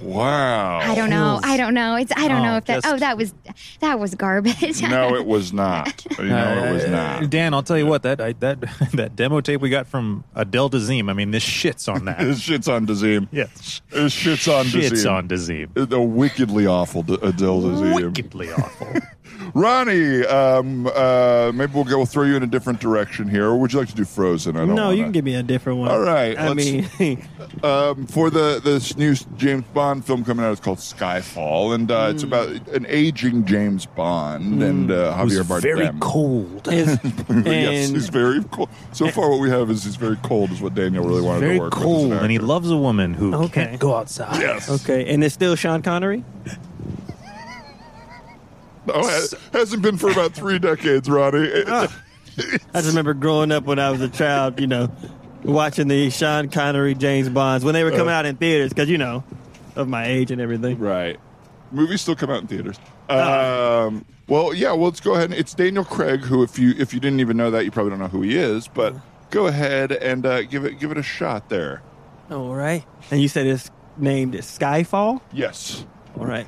Wow. I don't know. I don't know. It's I don't Oh, know if that. just- Oh, that was that was garbage. No, it was not. You know, it was Uh, not. Dan, I'll tell you what that I, that that demo tape we got from Adele Dazeem. I mean, this shits on that. This shit's on Dazeem. yes, This shit's on shits Dazeem. on Dazeem. The wickedly awful D- Adele Dazeem. Wickedly awful. Ronnie, um, uh, maybe we'll go. We'll throw you in a different direction here. Or would you like to do Frozen? I don't. No, you wanna- can give me a different one. All right, I mean, um, for the this new James Bond film coming out. It's called Skyfall, and uh, Hmm. it's about an aging James Bond and uh, Javier Bardem. very cold. it's- yes, and he's very cold. So far, what we have is he's very cold. Is what Daniel really wanted very to work with. as cold, an and he loves a woman who Okay. can't go outside. Yes. okay, and it's still Sean Connery. Oh, it hasn't been for about three decades, Ronnie. I just remember growing up when I was a child, you know, watching the Sean Connery James Bonds when they were coming out in theaters because you know of my age and everything. Right. Movies still come out in theaters. Um, well, yeah. Well, let's go ahead. And, it's Daniel Craig, who, if you if you didn't even know that, you probably don't know who he is. But go ahead and uh, give it give it a shot there. All right, and you said it's named Skyfall. Yes. All right.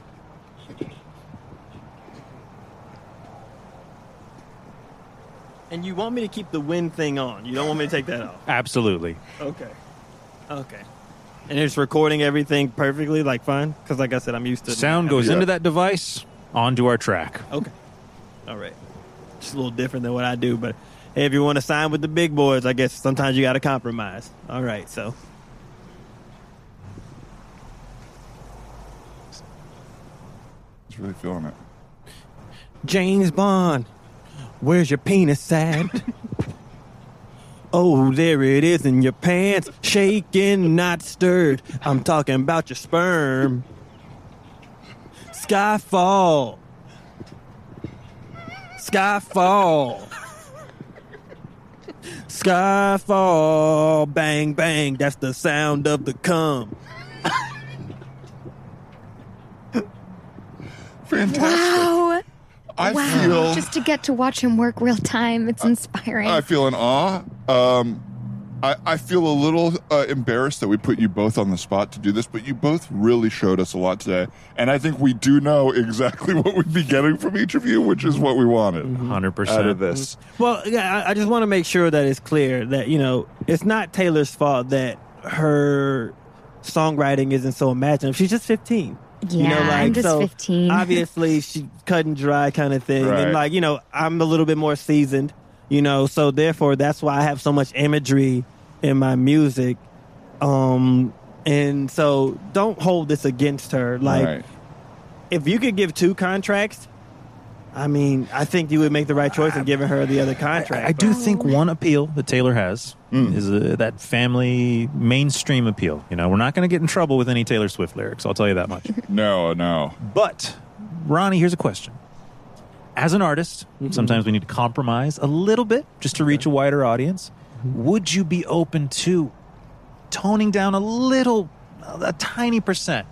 And you want me to keep the wind thing on? You don't want me to take that off? Absolutely. Okay. Okay. And it's recording everything perfectly, like fine? Because, like I said, I'm used to Sound goes into that device, onto our track. Okay. All right. It's a little different than what I do, but hey, if you want to sign with the big boys, I guess sometimes you got to compromise. All right, so. He's really feeling it. James Bond, where's your penis at? oh, there it is in your pants, shaking, not stirred. I'm talking about your sperm. Skyfall. Skyfall. Skyfall. Bang, bang. That's the sound of the cum. Fantastic. Wow. I wow. feel Just to get to watch him work real time, it's inspiring. I feel in awe. Um, I, I feel a little uh, embarrassed that we put you both on the spot to do this, but you both really showed us a lot today. And I think we do know exactly what we'd be getting from each of you, which is what we wanted Hundred out percent of this. Well, yeah, I, I just want to make sure that it's clear that you know it's not Taylor's fault that her songwriting isn't so imaginative. She's just fifteen. you know, Yeah, like I'm just so 15. Obviously, she cut and dry kind of thing, Right. and like you know, I'm a little bit more seasoned. You know, so therefore, that's why I have so much imagery in my music. Um, and so don't hold this against her. Like, right. if you could give two contracts, I mean, I think you would make the right choice in giving her the other contract. I do think one appeal that Taylor has Mm. is uh, that family mainstream appeal. You know, we're not going to get in trouble with any Taylor Swift lyrics. I'll tell you that much. No, no. But, Ronnie, here's a question. As an artist, sometimes we need to compromise a little bit just to reach a wider audience. Would you be open to toning down a little, a tiny percent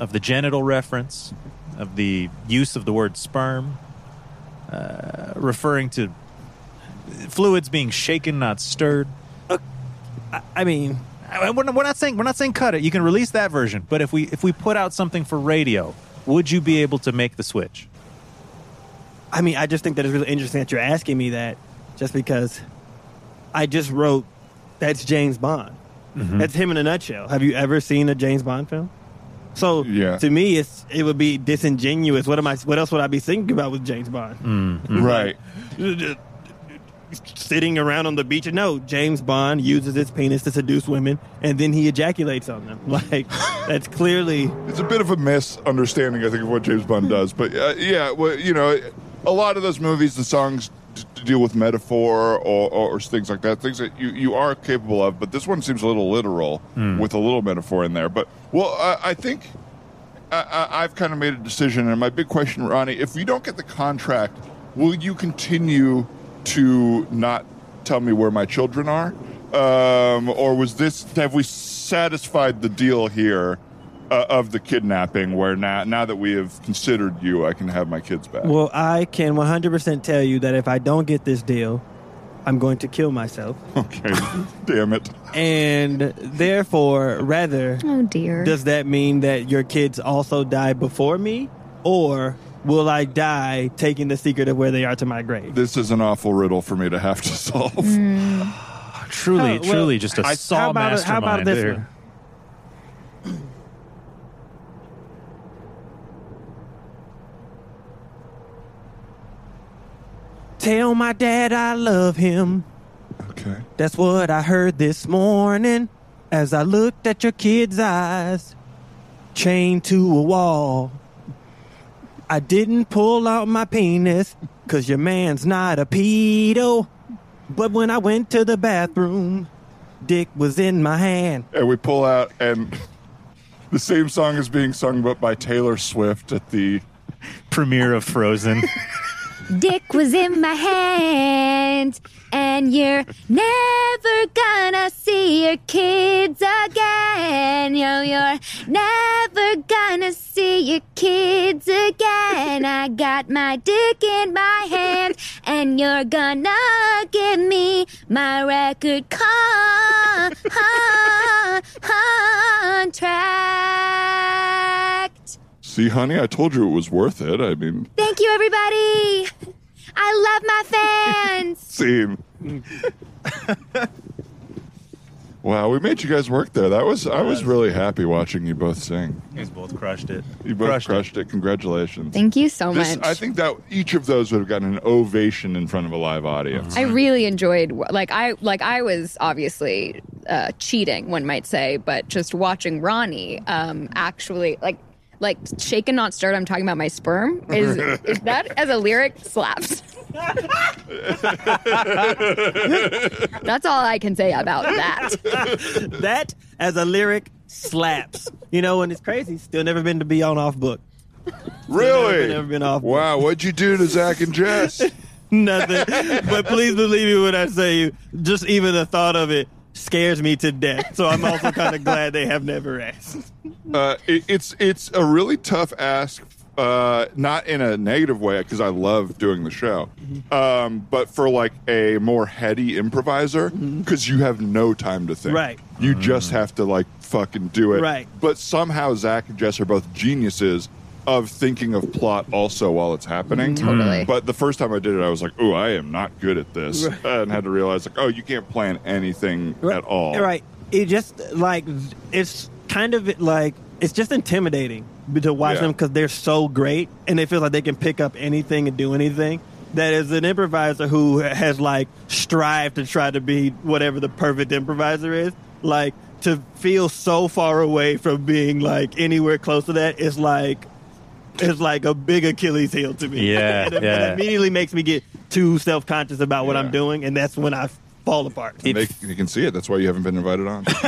of the genital reference, of the use of the word sperm, uh, referring to fluids being shaken, not stirred? I mean, I- We're not, we're not saying we're not saying cut it. You can release that version, but if we if we put out something for radio, would you be able to make the switch? I mean, I just think that it's really interesting that you're asking me that, just because I just wrote that's James Bond. Mm-hmm. That's him in a nutshell. Have you ever seen a James Bond film? So Yeah. to me, it's it would be disingenuous. What am I? What else would I be thinking about with James Bond? Mm. Right. Sitting around on the beach? No, James Bond uses his penis to seduce women, and then he ejaculates on them. Like that's clearly It's a bit of a misunderstanding, I think, of what James Bond does. But uh, yeah, well, you know, a lot of those movies, the songs d- d- deal with metaphor or, or, or things like that, things that you, you are capable of. But this one seems a little literal with a little metaphor in there. But, well, I, I think I, I've kind of made a decision. And my big question, Ronnie, if you don't get the contract, will you continue to not tell me where my children are? Um, or was this, have we satisfied the deal here uh, of the kidnapping where now, now that we have considered you, I can have my kids back? well. I can 100% tell you that if I don't get this deal, I'm going to kill myself, okay. Damn it. and therefore, rather, oh dear. does that mean that your kids also die before me, or will I die taking the secret of where they are to my grave? This is an awful riddle for me to have to solve. Hmm. Truly, Oh, well, truly, just a I- saw how about, mastermind how about this there. one? Tell my dad I love him. Okay. That's what I heard this morning as I looked at your kid's eyes, chained to a wall. I didn't pull out my penis, cause your man's not a pedo. But when I went to the bathroom, dick was in my hand. And we pull out, and the same song is being sung but by Taylor Swift at the Premiere of Frozen. Dick was in my hand, and you're never gonna see your kids again. Yo, you're never gonna see your kids again. I got my dick in my hand, and you're gonna give me my record con- contract. See, honey, I told you it was worth it. I mean, Thank you, everybody. I love my fans. scene. wow, we made you guys work there. That was I was really happy watching you both sing. You guys both crushed it. You both crushed, crushed, it. Congratulations. Thank you so This, much. I think that each of those would have gotten an ovation in front of a live audience. I really enjoyed like I like I was obviously uh, cheating, one might say, but just watching Ronnie um, actually like like shaken not stirred. I'm talking about my sperm. Is is that as a lyric slaps? That's all I can say about that. That, as a lyric, slaps. You know, and it's crazy. Still never been to be on off book. really? Never, never been off book. Wow, what'd you do to Zach and Jess? Nothing. but please believe me when I say you. just even the thought of it scares me to death. So I'm also kind of glad they have never asked. Uh, it, it's it's a really tough ask uh, not in a negative way because I love doing the show, um, but for like a more heady improviser because you have no time to think. Right. You just have to like fucking do it. Right. But somehow Zach and Jess are both geniuses of thinking of plot also while it's happening. Mm-hmm. Totally. Mm. But the first time I did it, I was like, "Oh, I am not good at this," and had to realize like, "Oh, you can't plan anything at all." Right. It just like it's kind of like it's just intimidating to watch Yeah. them because they're so great and they feel like they can pick up anything and do anything. That as an improviser who has like strived to try to be whatever the perfect improviser is, like to feel so far away from being like anywhere close to that is like it's like a big Achilles heel to me. Yeah, it, yeah. it immediately makes me get too self conscious about what Yeah. I'm doing, and that's when I fall apart. And they, you can see it. That's why you haven't been invited on.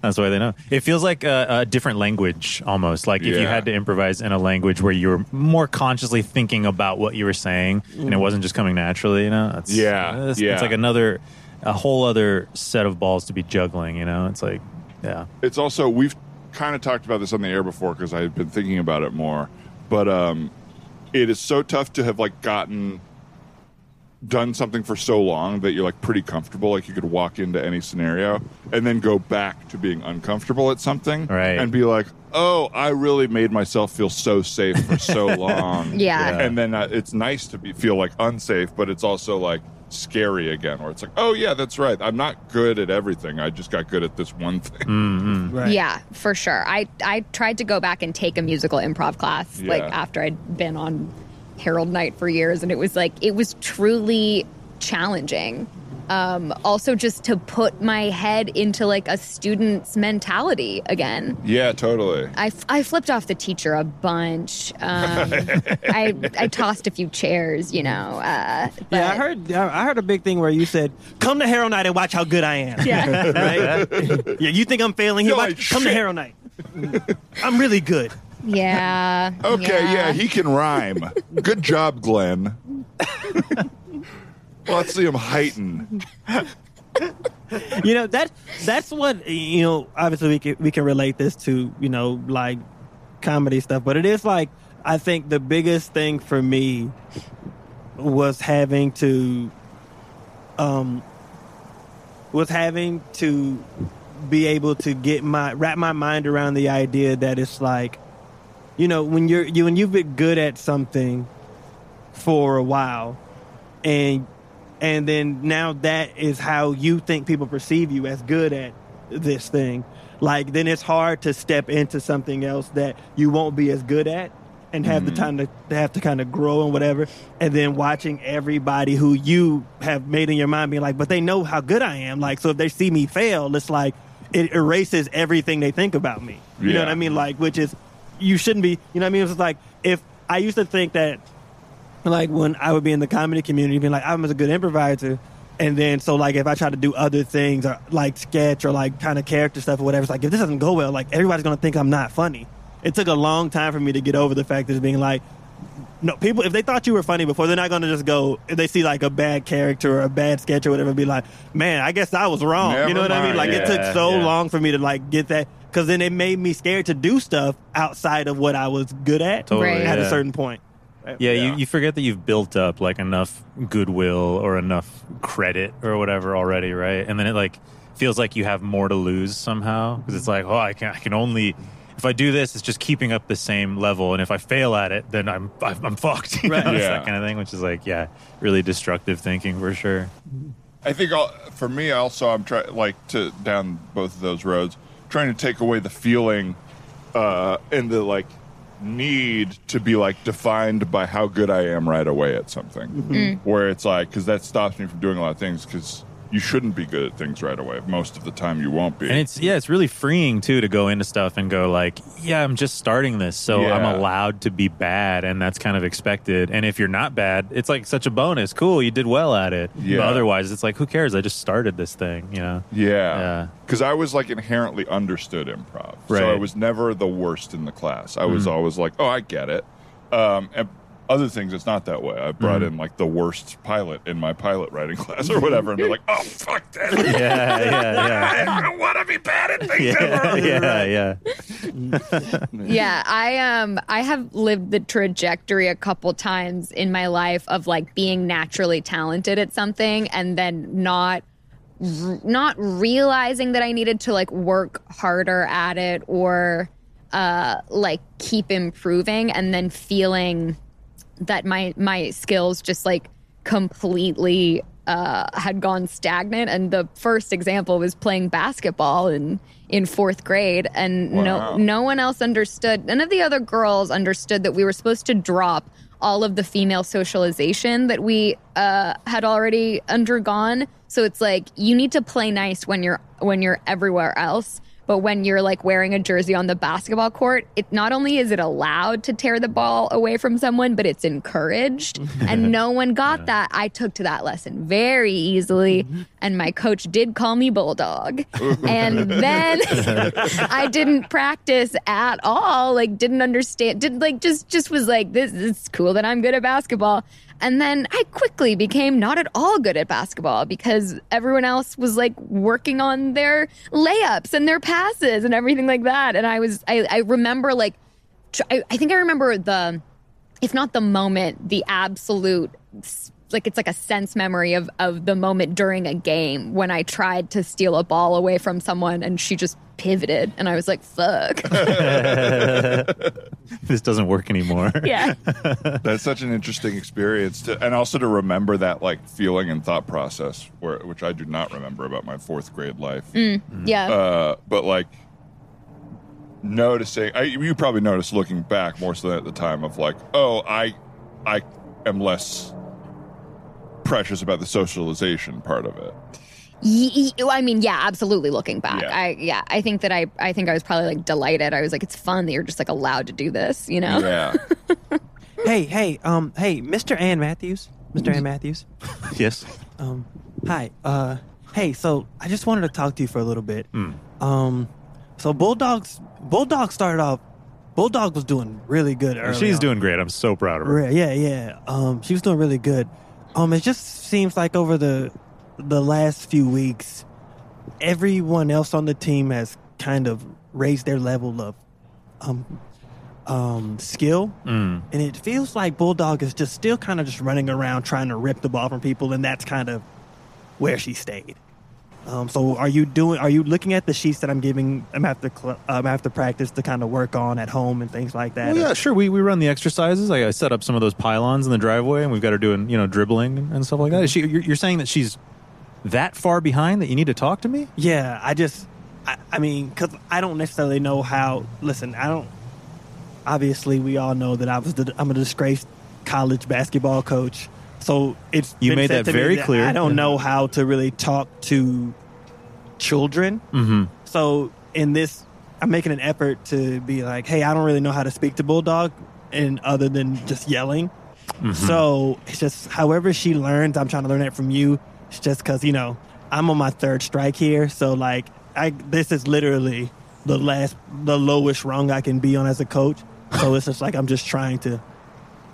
That's why they know. It feels like a, a different language almost. Like if you had to improvise in a language where you were more consciously thinking about what you were saying and it mm-hmm. wasn't just coming naturally, you know? It's, Yeah, It's, yeah. it's like another, a whole other set of balls to be juggling, you know? It's like, yeah. it's also we've kind of talked about this on the air before because I've been thinking about it more. But um, it is so tough to have like gotten done something for so long that you're like pretty comfortable, like you could walk into any scenario, and then go back to being uncomfortable at something, Right. And be like, oh, I really made myself feel so safe for so long, Yeah. Yeah. And then uh, it's nice to be feel like unsafe, but it's also like scary again, where it's like, oh yeah, that's right. I'm not good at everything. I just got good at this one thing. Mm-hmm. Right. Yeah, for sure. I I tried to go back and take a musical improv class like after I'd been on Harold Night for years and it was like it was truly challenging. Um, also just to put my head into like a student's mentality again. Yeah, totally. I, I flipped off the teacher a bunch. Um, I I tossed a few chairs, you know. Uh, Yeah, I heard. I heard a big thing where you said, "Come to Harold Night and watch how good I am." Yeah. right. yeah, you think I'm failing here? Watch, like, come to "Shit." Harold Night. I'm really good. Yeah. Okay, yeah. he can rhyme. Good job, Glenn. Let's see him heighten. You know that that's what you know. Obviously, we can we can relate this to you know like comedy stuff, but it is like I think the biggest thing for me was having to um was having to be able to get my wrap my mind around the idea that it's like you know when you're you when you've been good at something for a while and and then now that is how you think people perceive you as good at this thing. Like then it's hard to step into something else that you won't be as good at and have the mm-hmm. time to, to have to kind of grow and whatever. And then watching everybody who you have made in your mind being like but they know how good i am. Like so if they see me fail it's like it erases everything they think about me. You know what i mean? Like which is you shouldn't be you know what i mean? It's like if i used to think that like when I would be in the comedy community, being like, I'm a good improviser. And then, so like, if I try to do other things or like sketch or like kind of character stuff or whatever, it's like, if this doesn't go well, like, everybody's going to think I'm not funny. It took a long time for me to get over the fact that it's being like, no, people, if they thought you were funny before, they're not going to just go, if they see like a bad character or a bad sketch or whatever, be like, man, I guess I was wrong. Never you know what I mean? Like, it took so yeah. long for me to like get that. Cause then it made me scared to do stuff outside of what I was good at Totally, at a certain point. Yeah, Yeah. You, you forget that you've built up like enough goodwill or enough credit or whatever already, right? And then it like feels like you have more to lose somehow because it's like, oh, I can I can only if I do this, it's just keeping up the same level, and if I fail at it, then I'm I'm, I'm fucked. You Right. know? It's Yeah. that kind of thing, which is like, yeah, really destructive thinking for sure. I think I'll, for me also, I'm trying like to down both of those roads, trying to take away the feeling uh, and the like need to be like defined by how good I am right away at something. Mm-hmm. Where it's like because that stops me from doing a lot of things because you shouldn't be good at things right away. Most of the time, you won't be. And it's yeah, it's really freeing too to go into stuff and go like, yeah, I'm just starting this, so I'm allowed to be bad, and that's kind of expected. And if you're not bad, it's like such a bonus. Cool, you did well at it. Yeah. But otherwise, it's like, who cares? I just started this thing. You know. Yeah. Yeah. Because I was like inherently understood improv. Right. So I was never the worst in the class. I was always like, oh, I get it. Um, and, other things it's not that way. I brought Mm-hmm. in like the worst pilot in my pilot writing class or whatever, and they're like, "Oh fuck that! Yeah, yeah, I don't want to be bad at things yeah, ever." yeah, yeah. Yeah, I um I have lived the trajectory a couple times in my life of like being naturally talented at something and then not not realizing that I needed to like work harder at it or uh like keep improving and then feeling that my my skills just like completely uh, had gone stagnant. And the first example was playing basketball in in fourth grade, and Wow. no no one else understood. None of the other girls understood that we were supposed to drop all of the female socialization that we uh, had already undergone. So it's like you need to play nice when you're when you're everywhere else. But when you're like wearing a jersey on the basketball court, it not only is it allowed to tear the ball away from someone, but it's encouraged. and no one got that. I took to that lesson very easily. Mm-hmm. And my coach did call me Bulldog. and then I didn't practice at all. Like didn't understand didn't like just just was like, this is cool that I'm good at basketball. And then I quickly became not at all good at basketball because everyone else was like working on their layups and their passes and everything like that. And I was, I, I remember like, I, I think I remember the, if not the moment, the absolute, like it's like a sense memory of, of the moment during a game when I tried to steal a ball away from someone and she just pivoted and I was like, fuck. This doesn't work anymore. yeah. That's such an interesting experience, to, and also to remember that like feeling and thought process, where, which I do not remember about my fourth grade life. Yeah. Uh, but like noticing, I, you probably noticed looking back more so than at the time of like, oh, I, I am less precious about the socialization part of it. Ye- ye- I mean, yeah, absolutely. Looking back, Yeah. I yeah, I think that I I think I was probably like delighted. I was like, it's fun that you're just like allowed to do this, you know? Yeah, Hey, hey, um, hey, Mr. Anne Matthews, Mr. Anne Matthews. yes. Um, hi. Uh, hey. So I just wanted to talk to you for a little bit. Um, so Bulldogs, Bulldog started off. Bulldog was doing really good early. She's on. doing great. I'm so proud of her. Re- Yeah, yeah. Um, she was doing really good. Um, it just seems like over the the last few weeks, everyone else on the team has kind of raised their level of um um skill, Mm. and it feels like Bulldog is just still kind of just running around trying to rip the ball from people, and that's kind of where she stayed. Um, so are you doing? Are you looking at the sheets that I'm giving? I'm have to cl- um, have to practice to kind of work on at home and things like that. Well, yeah, sure. We, we run the exercises. Like I set up some of those pylons in the driveway, and we've got her doing you know dribbling and stuff like that. Is she, you're, you're saying that she's that far behind that you need to talk to me? Yeah, I just, I, I mean, because I don't necessarily know how. Listen, I don't. Obviously, we all know that I was the, I'm a disgraced college basketball coach, so it's You made that very clear. I don't know how to really talk to children. Mm-hmm. So in this, I'm making an effort to be like, hey, I don't really know how to speak to Bulldog, and other than just yelling. Mm-hmm. So it's just however she learns, I'm trying to learn that from you. It's just because you know I'm on my third strike here, so like I this is literally the last, the lowest rung I can be on as a coach. So it's just like I'm just trying to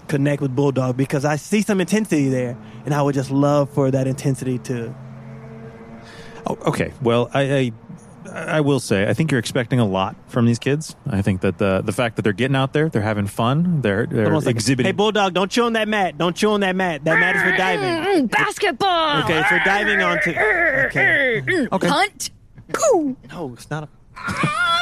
connect with Bulldog because I see some intensity there, and I would just love for that intensity to. Oh, okay. Well, I, I I will say I think you're expecting a lot from these kids. I think that the the fact that they're getting out there, they're having fun, they're they're Hold on a exhibiting. Hey, Bulldog, don't chew on that mat. Don't chew on that mat. That mat is for diving. Mm, mm, mm basketball. Okay, so diving onto. Okay. Mm, okay. Punt. Pooh. No, it's not a. Ah,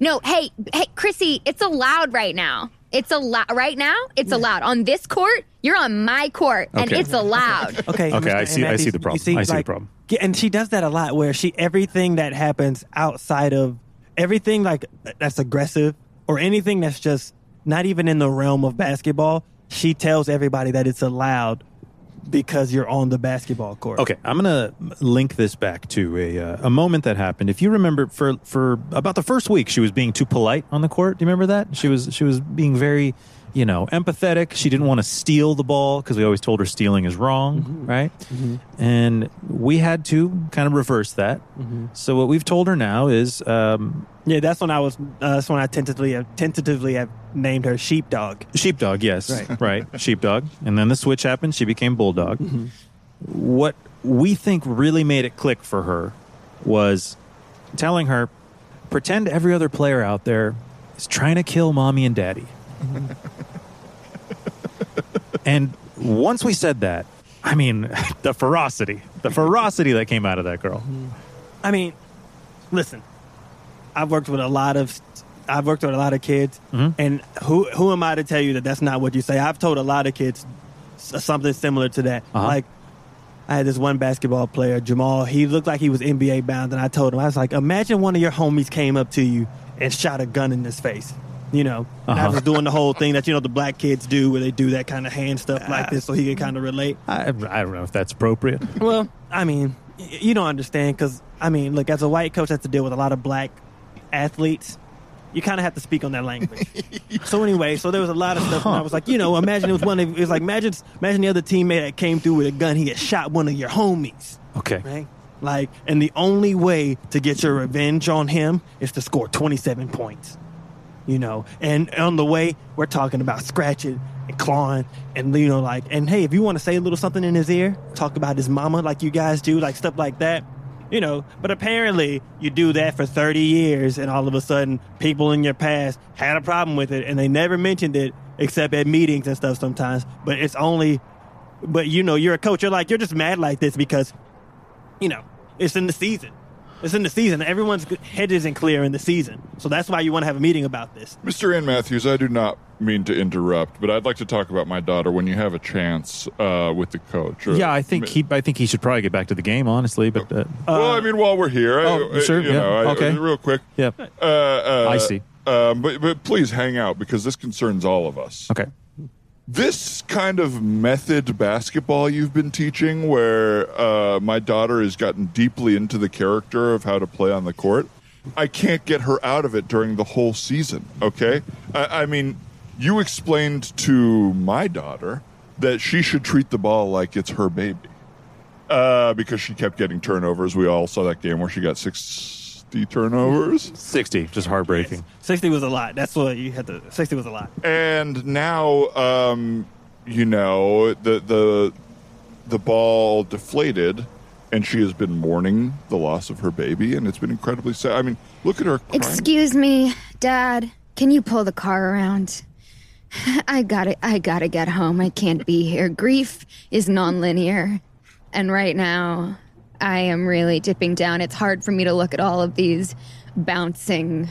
no, hey, hey, Chrissy, it's allowed right now. It's allowed right now. It's allowed on this court. You're on my court, and Okay. it's allowed. Okay. Okay, Mr. I see- I see the you problem. I see the problem. yeah, and she does that a lot, where she everything that happens outside of everything like that's aggressive or anything that's just not even in the realm of basketball. She tells everybody that it's allowed because you're on the basketball court. Okay, I'm gonna link this back to a uh, a moment that happened. If you remember, for for about the first week, she was being too polite on the court. Do you remember that? She was she was being very you know, empathetic. She didn't want to steal the ball because we always told her stealing is wrong, mm-hmm. right? Mm-hmm. And we had to kind of reverse that. Mm-hmm. So what we've told her now is, um, Yeah, that's when I was. Uh, that's when I tentatively, uh, tentatively have named her Sheepdog. sheepdog, yes, Right. right, sheepdog. And then the switch happened. She became bulldog. What we think really made it click for her was telling her, pretend every other player out there is trying to kill mommy and daddy. and once we said that, I mean, the ferocity, the ferocity that came out of that girl. I mean, listen, I've worked with a lot of, I've worked with a lot of kids, and who who am I to tell you that that's not what you say? I've told a lot of kids something similar to that. Uh-huh. Like, I had this one basketball player, Jamal. He looked like he was NBA bound, and I told him, I was like, imagine one of your homies came up to you and shot a gun in his face. You know, and I Uh-huh. was doing the whole thing that you know the black kids do, where they do that kind of hand stuff like this, so he can kind of relate. I, I don't know if that's appropriate. Well, I mean, y- you don't understand because I mean, look, as a white coach, I have to deal with a lot of black athletes. You kind of have to speak on their language. so anyway, so there was a lot of stuff, and I was like, you know, imagine it was one of it was like imagine imagine the other teammate that came through with a gun, he had shot one of your homies, Okay. right? Like, and the only way to get your revenge on him is to score twenty seven points. You know, and on the way, we're talking about scratching and clawing, and you know, like, and hey, if you want to say a little something in his ear, talk about his mama, like you guys do, like stuff like that, you know. But apparently, you do that for thirty years, and all of a sudden, people in your past had a problem with it, and they never mentioned it except at meetings and stuff sometimes. But it's only, but you know, you're a coach, you're like, you're just mad like this because, you know, it's in the season. It's in the season. Everyone's head isn't clear in the season, so that's why you want to have a meeting about this. Mr. Anne Matthews, I do not mean to interrupt, but I'd like to talk about my daughter when you have a chance uh, with the coach. Or- Yeah, I think he. I think he should probably get back to the game, honestly. But uh, well, I mean, while we're here, I- Oh, I, sure, you yeah, know, I- okay. real quick. yeah, Uh, uh, I see. Um, but but please hang out because this concerns all of us. okay. This kind of method basketball you've been teaching, where uh, my daughter has gotten deeply into the character of how to play on the court, I can't get her out of it during the whole season. Okay, I, I mean, you explained to my daughter that she should treat the ball like it's her baby uh, because she kept getting turnovers. We all saw that game where she got sixty turnovers. Sixty, just heartbreaking. Sixty was a lot. That's what you had to. Sixty was a lot. and now um you know the the the ball deflated and she has been mourning the loss of her baby and it's been incredibly sad i mean look at her crying. Excuse me, Dad. Can you pull the car around? I gotta, I gotta get home. I can't be here. Grief is nonlinear, and right now, I am really dipping down. It's hard for me to look at all of these bouncing,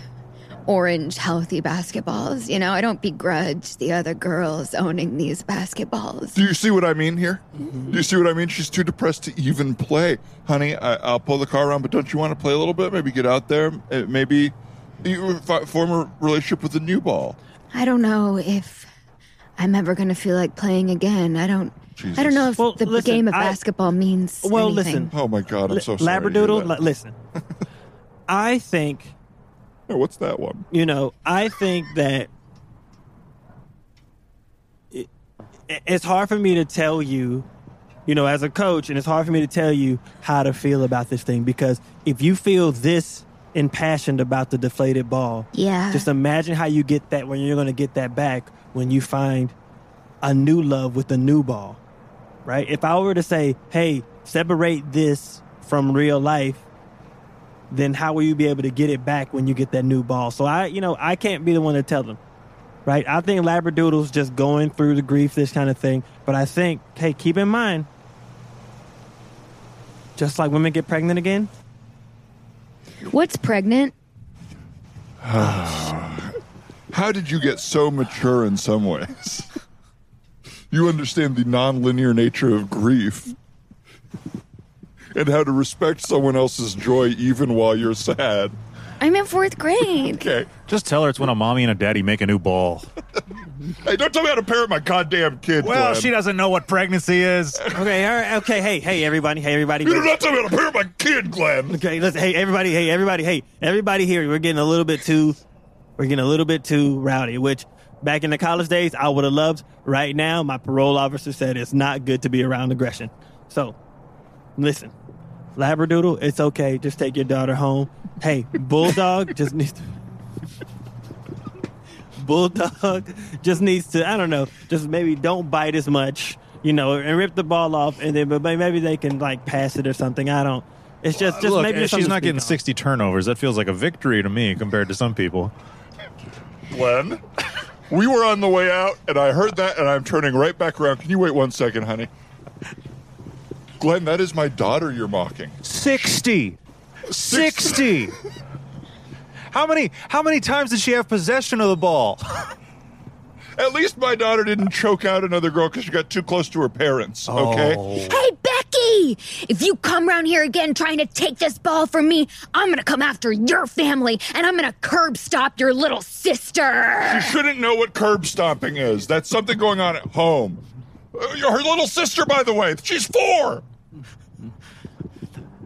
orange, healthy basketballs. You know, I don't begrudge the other girls owning these basketballs. do you see what i mean here do you see what i mean she's too depressed to even play honey I, i'll pull the car around but don't you want to play a little bit maybe get out there Uh, maybe you form a relationship with the new ball I don't know if I'm ever gonna feel like playing again. I don't. I don't know if Well, the listen, game of I- basketball means Well, anything. listen. oh my god i'm so sorry to hear Labradoodle. that. li- listen, I think Oh, what's that one you know. I think that it, it's hard for me to tell you, you know, as a coach, and it's hard for me to tell you how to feel about this thing because if you feel this impassioned about the deflated ball, Yeah. just imagine how you get that when you're going to get that back when you find a new love with a new ball, right? If I were to say, hey, separate this from real life, then how will you be able to get it back when you get that new ball? So I, you know, I can't be the one to tell them, right? I think Labradoodle's just going through the grief, this kind of thing. But I think, hey, keep in mind, just like women get pregnant again, What's pregnant? How did you get so mature in some ways? you understand the nonlinear nature of grief and how to respect someone else's joy even while you're sad. I'm in fourth grade. Okay. Just tell her it's when a mommy and a daddy make a new ball. Hey, don't tell me how to parent my goddamn kid. Well, Glenn. she doesn't know what pregnancy is. okay, all right, okay, hey, hey, everybody, hey, everybody. You do not tell me how to parent my kid, Glenn. Okay, listen, hey everybody, hey everybody, hey everybody here. We're getting a little bit too, we're getting a little bit too rowdy. Which Back in the college days, I would have loved. Right now, my parole officer said it's not good to be around aggression. So, listen, Labradoodle, it's okay. Just take your daughter home. Hey, Bulldog just needs to. Bulldog just needs to, I don't know, just maybe don't bite as much, you know, and rip the ball off, and then but maybe they can like pass it or something. I don't. It's just, just Look, maybe she's something to not speak getting on. 60 turnovers. That feels like a victory to me compared to some people. Glenn, we were on the way out, and I heard that, and I'm turning right back around. Can you wait one second, honey? Glenn, that is my daughter you're mocking. 60. 60. How many how many times did she have possession of the ball? At least my daughter didn't choke out another girl because she got too close to her parents. Okay. Oh. Hey, Becky! If you come around here again trying to take this ball from me, I'm gonna come after your family and I'm gonna curb stop your little sister. You shouldn't know what curb stomping is. That's something going on at home. Uh, her little sister, by the way, she's four.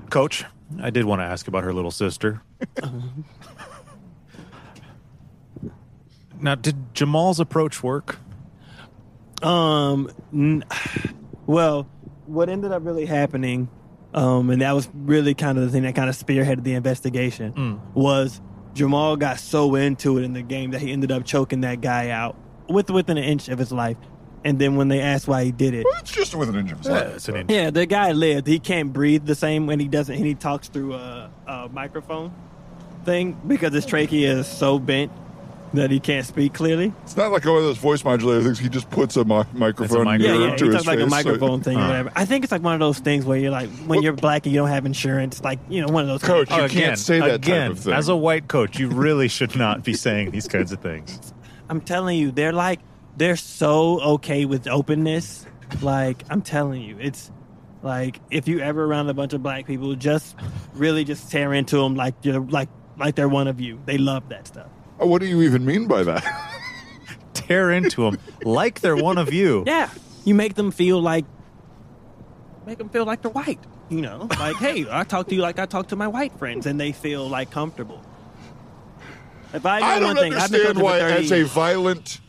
Coach, I did want to ask about her little sister. now, did Jamal's approach work? Um, n- well, what ended up really happening, um, and that was really kind of the thing that kind of spearheaded the investigation, was Jamal got so into it in the game that he ended up choking that guy out with within an inch of his life. And then when they asked why he did it, Well, it's just within an inch of his life. it's an inch. yeah, the guy lived. He can't breathe the same when he doesn't, and he talks through a, a microphone thing because his trachea is so bent that he can't speak clearly. It's not like one of those voice modulator things. He just puts a mi- microphone mic- Yeah, yeah. to He his talks like a face, so- microphone thing or whatever. I think it's like one of those things where you're like, when you're black and you don't have insurance, like you know, one of those. Coach, you Oh, can't say that again, type of thing. As a white coach, you really should not be saying these kinds of things. I'm telling you, they're like they're so okay with openness. Like I'm telling you, it's like if you ever around a bunch of black people, just really just tear into them like you're like like they're one of you. They love that stuff. Oh, what do you even mean by that? Tear into them like they're one of you. Yeah, you make them feel like make them feel like they're white. You know, like hey, I talk to you like I talk to my white friends, and they feel like comfortable. If I, know I one don't thing, I've been understand coaching for why, 30 as a violent,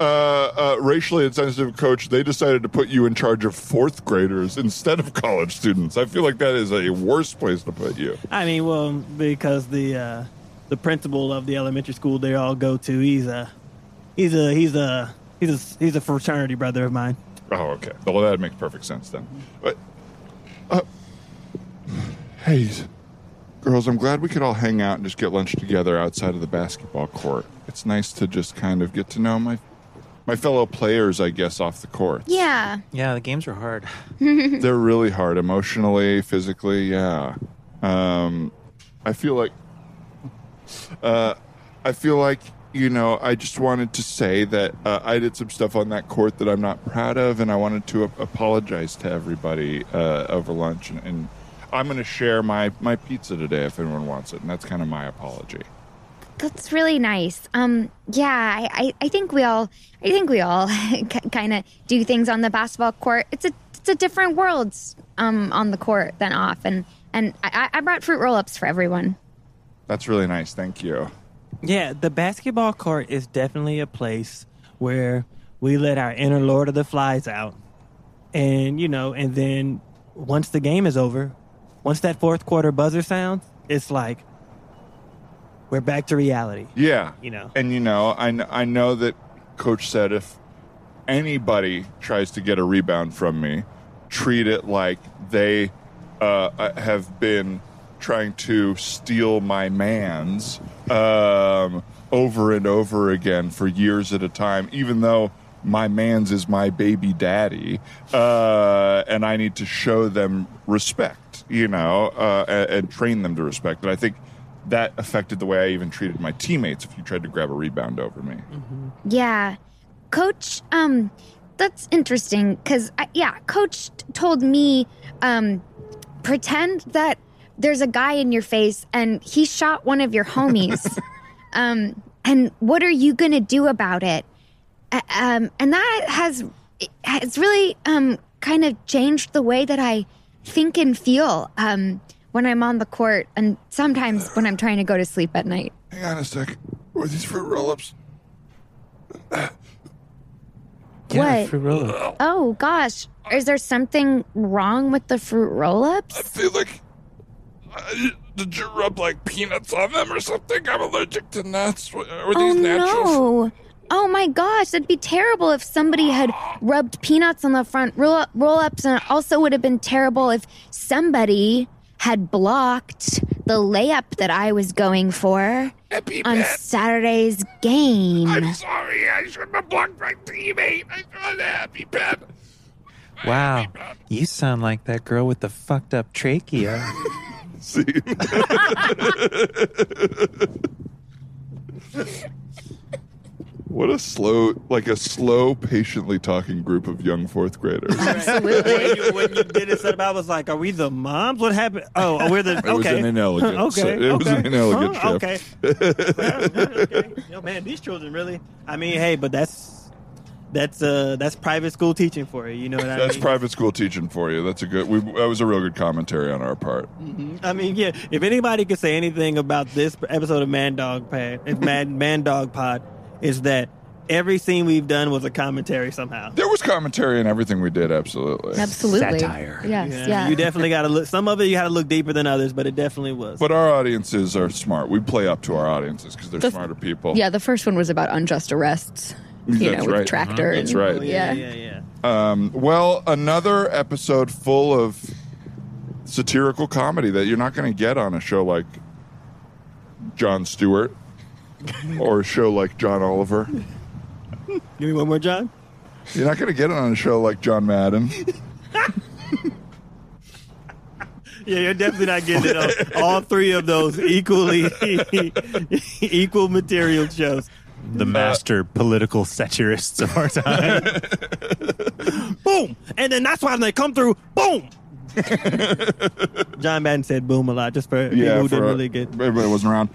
uh, uh, racially insensitive coach, they decided to put you in charge of fourth graders instead of college students. I feel like that is a worse place to put you. I mean, well, because the uh, the principal of the elementary school they all go to, he's a he's a he's a he's a he's a fraternity brother of mine. Oh, okay. Well, that makes perfect sense then. But, uh, hey, girls, I'm glad we could all hang out and just get lunch together outside of the basketball court. It's nice to just kind of get to know my my fellow players, I guess, off the court. Yeah. Yeah, the games are hard. They're really hard emotionally, physically. Yeah. Um, I feel like, uh, I feel like you know, I just wanted to say that uh, I did some stuff on that court that I'm not proud of, and I wanted to ap- apologize to everybody uh, over lunch. And, and I'm going to share my my pizza today if anyone wants it, and that's kind of my apology. That's really nice. Um, yeah, I, I, I think we all, I think we all kind of do things on the basketball court. It's a, it's a different world, um, on the court than off. And, and I, I brought fruit roll-ups for everyone. That's really nice. Thank you. Yeah, the basketball court is definitely a place where we let our inner Lord of the Flies out, and you know, and then once the game is over, once that fourth quarter buzzer sounds, it's like we're back to reality. Yeah. You know. And you know, I, I know that coach said if anybody tries to get a rebound from me, treat it like they uh, have been trying to steal my man's um, over and over again for years at a time, even though my man's is my baby daddy, uh, and I need to show them respect, you know, uh, and, and train them to respect. And I think that affected the way I even treated my teammates if you tried to grab a rebound over me. Yeah, Coach. Um, that's interesting because yeah, Coach t- told me um, pretend that there's a guy in your face and he shot one of your homies. um, and what are you gonna do about it? Um, and that has it has really um kind of changed the way that I think and feel um when I'm on the court and sometimes when I'm trying to go to sleep at night. Hang on a sec. Were these fruit roll-ups? What? fruit roll-up. Oh gosh, is there something wrong with the fruit roll-ups? I feel like. Did you rub like peanuts on them or something? I'm allergic to nuts. Were oh, these Oh natural? no! Oh my gosh, that'd be terrible if somebody had rubbed peanuts on the front roll roll-ups, and it also would have been terrible if somebody had blocked the layup that I was going for on Saturday's game. I'm sorry. I shouldn't have blocked my teammate. I should have EpiPen. Wow, you sound like that girl with the fucked up trachea. See? what a slow, like a slow, patiently talking group of young fourth graders. Absolutely. when, you, when you did it set I was like, "Are we the moms? What happened? Oh, oh we're the It was okay. an inelegant. okay, It was an inelegant Huh? shift. Okay. okay. Yo, man, these children really. I mean, hey, but that's that's uh that's private school teaching for you. You know what I That's mean? private school teaching for you. That's a good. We, that was a real good commentary on our part. I mean, yeah. If anybody could say anything about this episode of Man Dog Pod, it's Man Man Dog Pod, is that every scene we've done was a commentary somehow. There was commentary in everything we did. Absolutely. Absolutely. Satire. Yes, yeah. You definitely got to look. Some of it you had to look deeper than others, but it definitely was. But our audiences are smart. We play up to our audiences because they're The- smarter people. Yeah, the first one was about unjust arrests. You That's know, with right. tractor. That's right. Oh, yeah, Yeah. yeah, yeah. Um, well, another episode full of satirical comedy that you're not going to get on a show like Jon Stewart or a show like John Oliver. Give me one more, John. You're not going to get it on a show like John Madden. Yeah, you're definitely not getting it on all three of those equally equal material shows. The master political satirists of our time. Boom, and then that's why when they come through. Boom. John Madden said "boom" a lot, just for people yeah, who for didn't uh, really get. everybody wasn't around.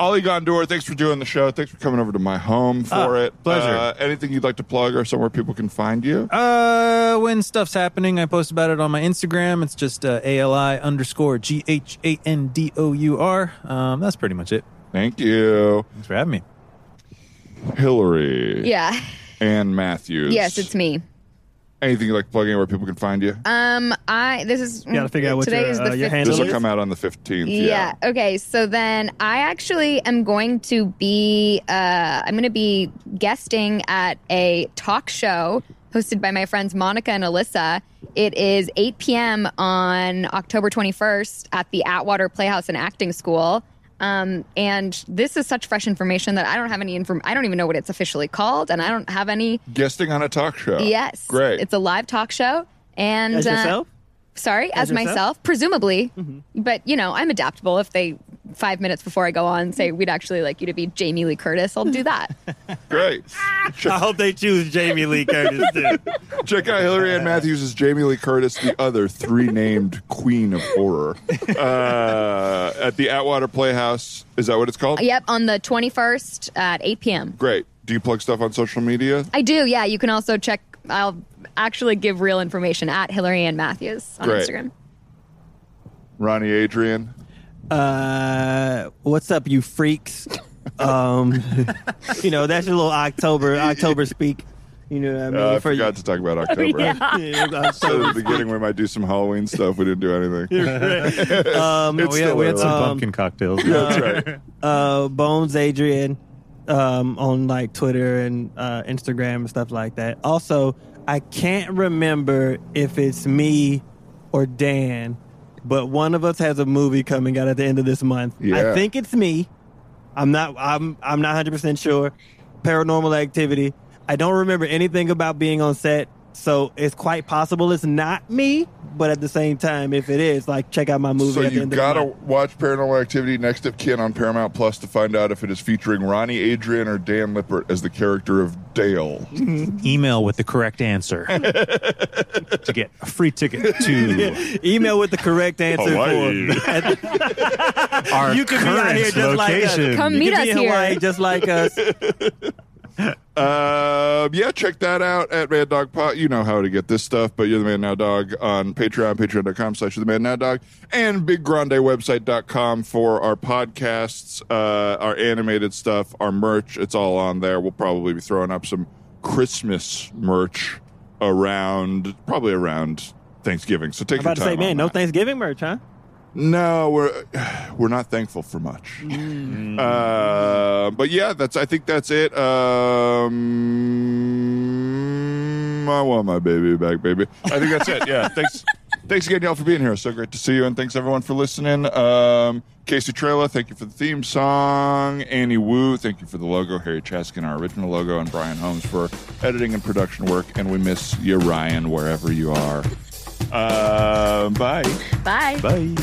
Ali Ghandour, thanks for doing the show. Thanks for coming over to my home for Ah, it. pleasure. Uh, anything you'd like to plug or somewhere people can find you? Uh, when stuff's happening, I post about it on my Instagram. It's just uh, ALI underscore G H A N D O U R. Um, that's pretty much it. Thank you. Thanks for having me. Hillary. Yeah. Anne Matthews. Yes, it's me. Anything you like plugging where people can find you? Um, I this is gotta figure out what today your, is the uh, your 15th. handle this will is? come out on the 15th. Yeah. Okay. So then I actually am going to be uh, I'm going to be guesting at a talk show hosted by my friends Monica and Alyssa. It is 8 p.m. on October 21st at the Atwater Playhouse and Acting School. Um, and this is such fresh information that I don't have any inform. I don't even know what it's officially called, and I don't have any. Guesting on a talk show. Yes, Great. It's a live talk show, and As uh, yourself? Sorry, as, As yourself? myself, presumably. But you know, I'm adaptable. If they five minutes before I go on say we'd actually like you to be Jamie Lee Curtis, I'll do that. Great. I hope they choose Jamie Lee Curtis too. Check out Hillary Anne Matthews as Jamie Lee Curtis, the other three named queen of horror. Uh, at the Atwater Playhouse. Is that what it's called? yep, on the 21st at 8 p.m. Great. Do you plug stuff on social media? I do. Yeah, you can also check. I'll actually give real information at Hillary Anne Matthews on Great. Instagram. Ronnie Adrian. Uh, what's up, you freaks? Um, you know that's your little October October speak. You know what I mean? Uh, I For- forgot to talk about October. Yeah. Yeah, So at the beginning, we might do some Halloween stuff. We didn't do anything. um, It's we, had, still we had some early. pumpkin cocktails. That's right. uh, Bones Adrian um, on like Twitter and uh, Instagram and stuff like that. Also, I can't remember if it's me or Dan, but one of us has a movie coming out at the end of this month. Yeah. I think it's me. I'm not. I'm. I'm not 100 percent sure. Paranormal Activity. I don't remember anything about being on set, so it's quite possible it's not me. But at the same time, if it is, like, check out my movie. So at the you end gotta of the watch Paranormal Activity Next of Kin on Paramount Plus to find out if it is featuring Ronnie Adrian or Dan Lippert as the character of Dale. Email with the correct answer to get a free ticket to Email with the correct answer Hawaii. for our You could be out current here just like us. location. Come You meet us be in here. Hawaii just like us. Uh, yeah, check that out at Man Dog Pod. You know how to get this stuff, but you're the Man Now Dog on Patreon, patreon.com slash the Man Now Dog, and biggrandewebsite.com for our podcasts, uh, our animated stuff, our merch. It's all on there. We'll probably be throwing up some Christmas merch around, probably around Thanksgiving. So take I'm about to say, man, on no that. Thanksgiving merch, huh? No, we're we're not thankful for much. Uh, but yeah, that's I think that's it. Um, I want my baby back, baby. I think that's it. Yeah, thanks. Thanks again, y'all, for being here. So great to see you, and thanks everyone for listening. Um, Casey Trela, thank you for the theme song. Annie Wu, thank you for the logo. Harry Chaskin, our original logo, and Brian Holmes for editing and production work. And we miss you, Ryan, wherever you are. Uh, bye. Bye. Bye.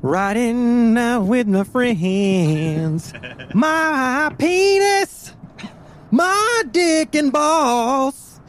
Riding out with my friends. my penis, my dick and balls.